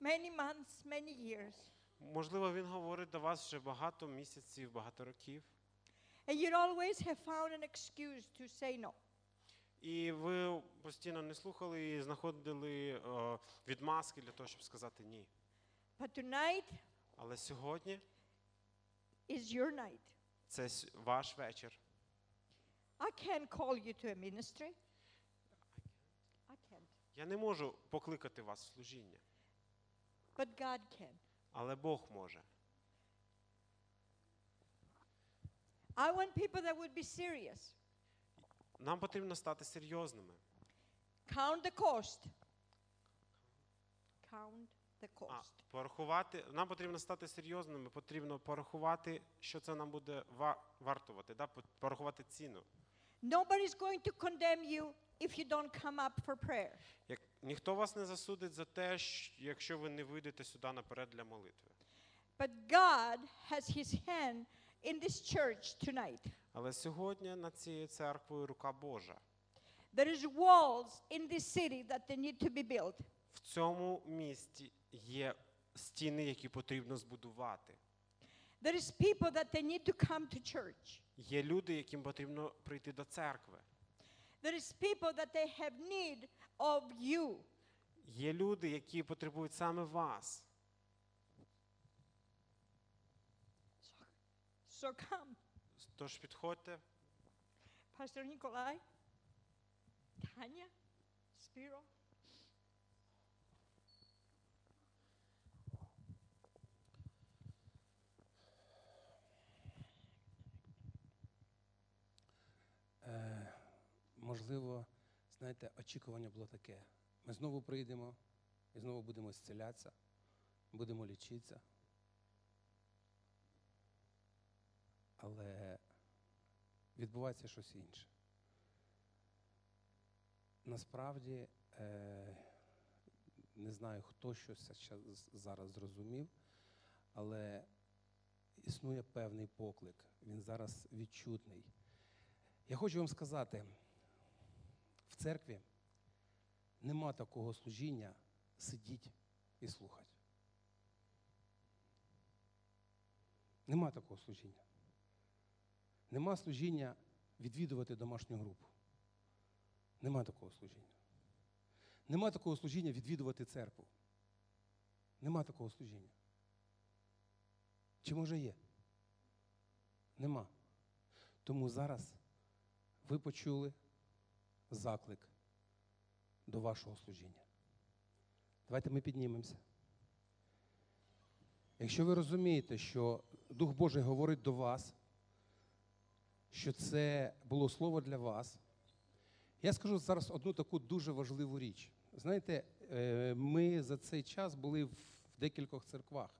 many months, many years. Можливо, він говорить до вас вже багато місяців, багато років. And you always have found an excuse to say no. І ви постійно не слухали і знаходили е, відмазки для того, щоб сказати ні. But tonight Але сьогодні is your night. це ваш вечір. I can't call you to a ministry. I can't. Я не можу покликати вас в служіння, But God can. але Бог може. I want people that would be serious. Нам потрібно стати серйозними. Count the cost. Count the А, cost. порахувати, нам потрібно стати серйозними, потрібно порахувати, що це нам буде ва- вартувати, да? по- порахувати ціну. Nobody's going to condemn you if you don't come up for prayer. Як, ніхто вас не засудить за те, щ- якщо ви не вийдете сюди наперед для молитви. But God has his hand in this church tonight. Але сьогодні над цією церквою рука Божа. There is walls in this city that they need to be built. В цьому місті є стіни, які потрібно збудувати. There is people that they need to come to church. Є люди, яким потрібно прийти до церкви. There is people that they have need of you. Є люди, які потребують саме вас. So come. Тож підходьте, Pastor Nikolai, Tanya, Spiro. Е, можливо, знаєте, очікування було таке. Ми знову прийдемо і знову будемо зцілятися, будемо лічитися. Але відбувається щось інше. Насправді, е, не знаю, хто щось зараз зрозумів, але існує певний поклик. Він зараз відчутний. Я хочу вам сказати, в церкві нема такого служіння сидіть і слухати. Нема такого служіння. Нема служіння відвідувати домашню групу. Нема такого служіння. Нема такого служіння відвідувати церкву. Нема такого служіння. Чи може є? Нема. Тому зараз ви почули заклик до вашого служіння. Давайте ми піднімемося. Якщо ви розумієте, що Дух Божий говорить до вас, що це було слово для вас, я скажу зараз одну таку дуже важливу річ. Знаєте, е, ми за цей час були в декількох церквах.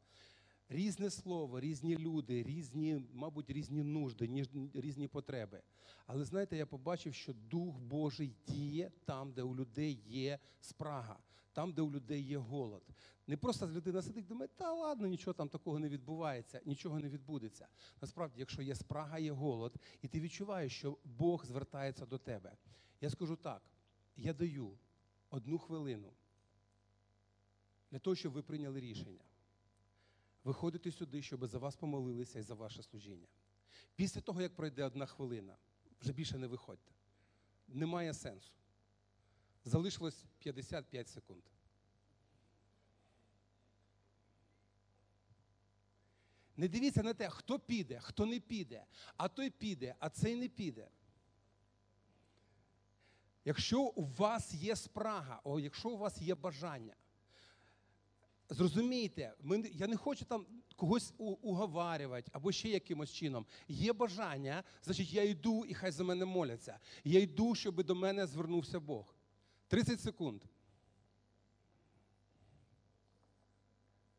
Різне слово, різні люди, різні, мабуть, різні нужди, ніж- різні потреби. Але знаєте, я побачив, що Дух Божий діє там, де у людей є спрага, там, де у людей є голод. Не просто людина сидить, думає, та ладно, нічого там такого не відбувається, нічого не відбудеться. Насправді, якщо є спрага, є голод, і ти відчуваєш, що Бог звертається до тебе. Я скажу так: я даю одну хвилину для того, щоб ви прийняли рішення. Виходите сюди, щоб за вас помолилися і за ваше служіння. Після того, як пройде одна хвилина, вже більше не виходьте. Немає сенсу. Залишилось 55 секунд. Не дивіться на те, хто піде, хто не піде, а той піде, а цей не піде. Якщо у вас є спрага, о, якщо у вас є бажання, зрозумійте, ми, я не хочу там когось уговарювати або ще якимось чином. Є бажання, значить я йду і хай за мене моляться. Я йду, щоб до мене звернувся Бог. 30 секунд.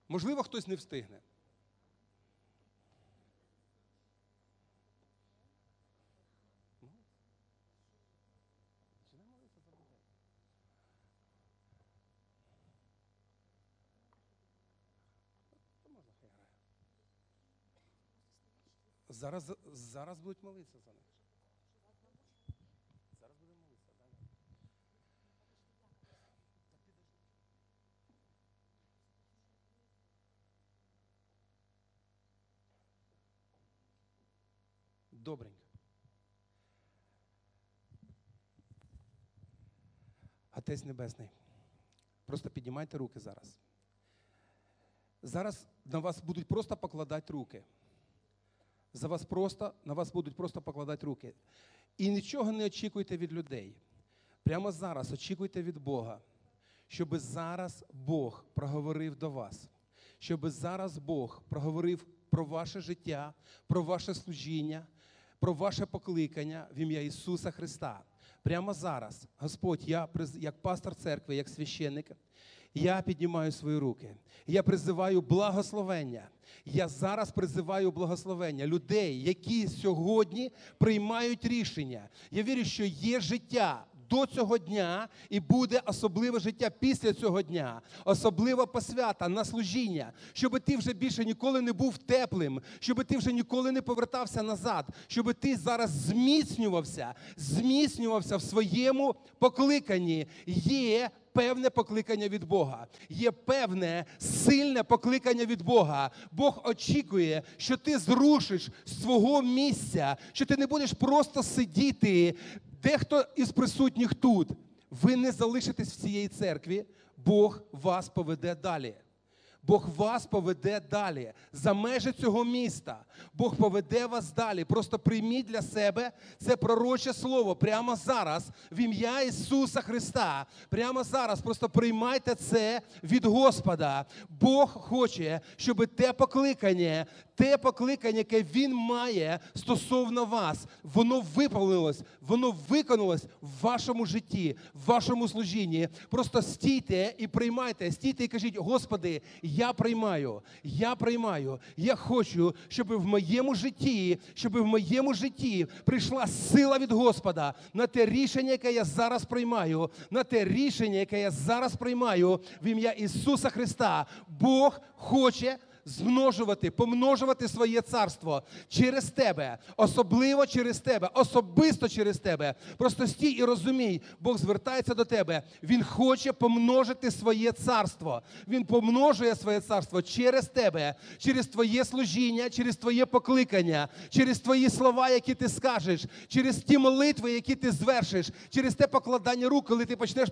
Можливо, хтось не встигне. Зараз зараз будуть молитися за них. Добренько. Отець Небесний, просто піднімайте руки зараз. Зараз на вас будуть просто покладати руки. За вас просто, на вас будуть просто покладати руки. І нічого не очікуйте від людей. Прямо зараз очікуйте від Бога, щоб зараз Бог проговорив до вас, щоб зараз Бог проговорив про ваше життя, про ваше служіння, про ваше покликання в ім'я Ісуса Христа. Прямо зараз, Господь, я як пастор церкви, як священник, я піднімаю свої руки. Я призиваю благословення. Я зараз призиваю благословення людей, які сьогодні приймають рішення. Я вірю, що є життя. До цього дня і буде особливе життя після цього дня, особлива посвята на служіння, щоб ти вже більше ніколи не був теплим, щоб ти вже ніколи не повертався назад, щоб ти зараз зміцнювався, зміцнювався в своєму покликанні. Є певне покликання від Бога. Є певне сильне покликання від Бога. Бог очікує, що ти зрушиш свого місця, що ти не будеш просто сидіти. Дехто із присутніх тут. Ви не залишитесь в цієї церкві, Бог вас поведе далі. Бог вас поведе далі за межі цього міста. Бог поведе вас далі. Просто прийміть для себе це пророче слово прямо зараз, в ім'я Ісуса Христа. Прямо зараз. Просто приймайте це від Господа. Бог хоче, щоб те покликання, те покликання, яке Він має стосовно вас, воно виповнилось, воно виконалось в вашому житті, в вашому служінні. Просто стійте і приймайте, стійте і кажіть, Господи, я приймаю, я приймаю. Я хочу, щоб в моєму житті, щоб в моєму житті прийшла сила від Господа на те рішення, яке я зараз приймаю, на те рішення, яке я зараз приймаю в ім'я Ісуса Христа. Бог хоче змножувати, помножувати своє царство через тебе, особливо через тебе, особисто через тебе. Просто стій і розумій, Бог звертається до тебе. Він хоче помножити своє царство. Він помножує своє царство через тебе, через твоє служіння, через твоє покликання, через твої слова, які ти скажеш, через ті молитви, які ти звершиш, через те покладання рук, коли ти почнеш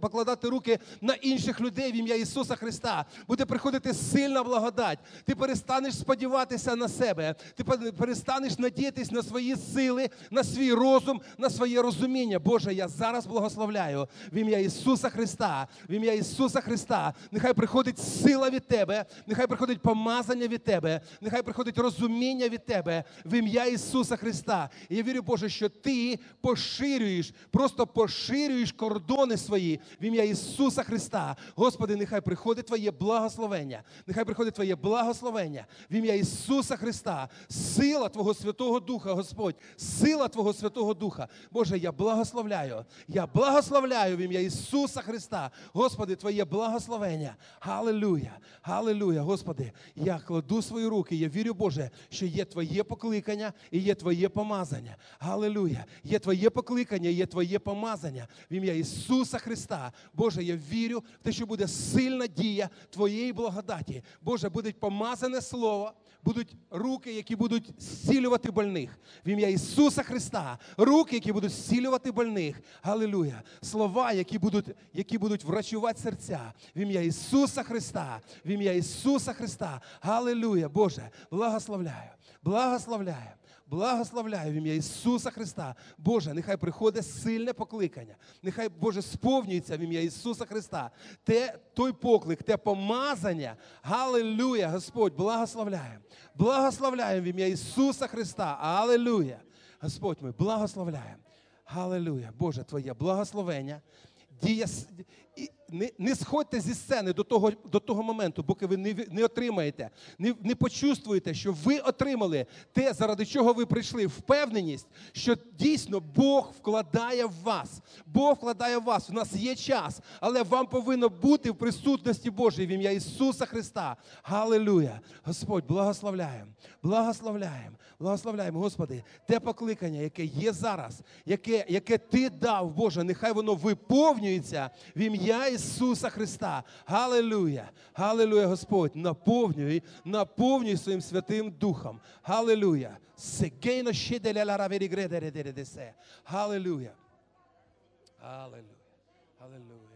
покладати руки на інших людей в ім'я Ісуса Христа, буде приходити сильна благодать. Ти перестанеш сподіватися на себе, ти перестанеш надіятись на свої сили, на свій розум, на своє розуміння. Боже, я зараз благословляю в ім'я Ісуса Христа, в ім'я Ісуса Христа. Нехай приходить сила від Тебе, нехай приходить помазання від Тебе, нехай приходить розуміння від Тебе в ім'я Ісуса Христа. І я вірю, Боже, що Ти поширюєш, просто поширюєш кордони свої в ім'я Ісуса Христа. Господи, нехай приходить Твоє благословення, нехай приходить Твоє благословення в ім'я Ісуса Христа. Сила Твого Святого Духа, Господь, сила Твого Святого Духа. Боже, я благословляю. Я благословляю в ім'я Ісуса Христа. Господи, Твоє благословення. Галилуя. Галилуя. Господи, я кладу свої руки. Я вірю, Боже, що є Твоє покликання і є Твоє помазання. Галилуя. Є Твоє покликання, є Твоє помазання в ім'я Ісуса Христа. Боже, я вірю в те, що буде сильна дія Твоєї благодаті. Боже, буде помазане слово, будуть руки, які будуть зцілювати больних. В ім'я Ісуса Христа. Руки, які будуть зцілювати больних. Галилуя. Слова, які будуть, які будуть врачувати серця. В ім'я Ісуса Христа. В ім'я Ісуса Христа. Галилуя. Боже, благословляю. Благословляю. Благословляю в ім'я Ісуса Христа. Боже, нехай приходить сильне покликання. Нехай, Боже, сповнюється в ім'я Ісуса Христа. Те, той поклик, те помазання. Галилуя, Господь, благословляю. Благословляю в ім'я Ісуса Христа. Аллилуйя. Господь ми благословляємо. Галилуя. Боже, Твоє благословення. Дія, не, не сходьте зі сцени до того, до того моменту, поки ви не, не отримаєте, не, не почувствуєте, що ви отримали те, заради чого ви прийшли, впевненість, що дійсно Бог вкладає в вас. Бог вкладає в вас. У нас є час, але вам повинно бути в присутності Божій в ім'я Ісуса Христа. Галилуя! Господь, благословляємо, благословляємо, благословляємо, Господи, те покликання, яке є зараз, яке, яке Ти дав, Боже, нехай воно виповнюється в ім'я Ісуса Христа. Галилуя! Галилуя, Господь, наповнюй, наповнюй своїм Святим Духом. Галилуя! Сегейно! Галилуя! Галилуя! Галилуя!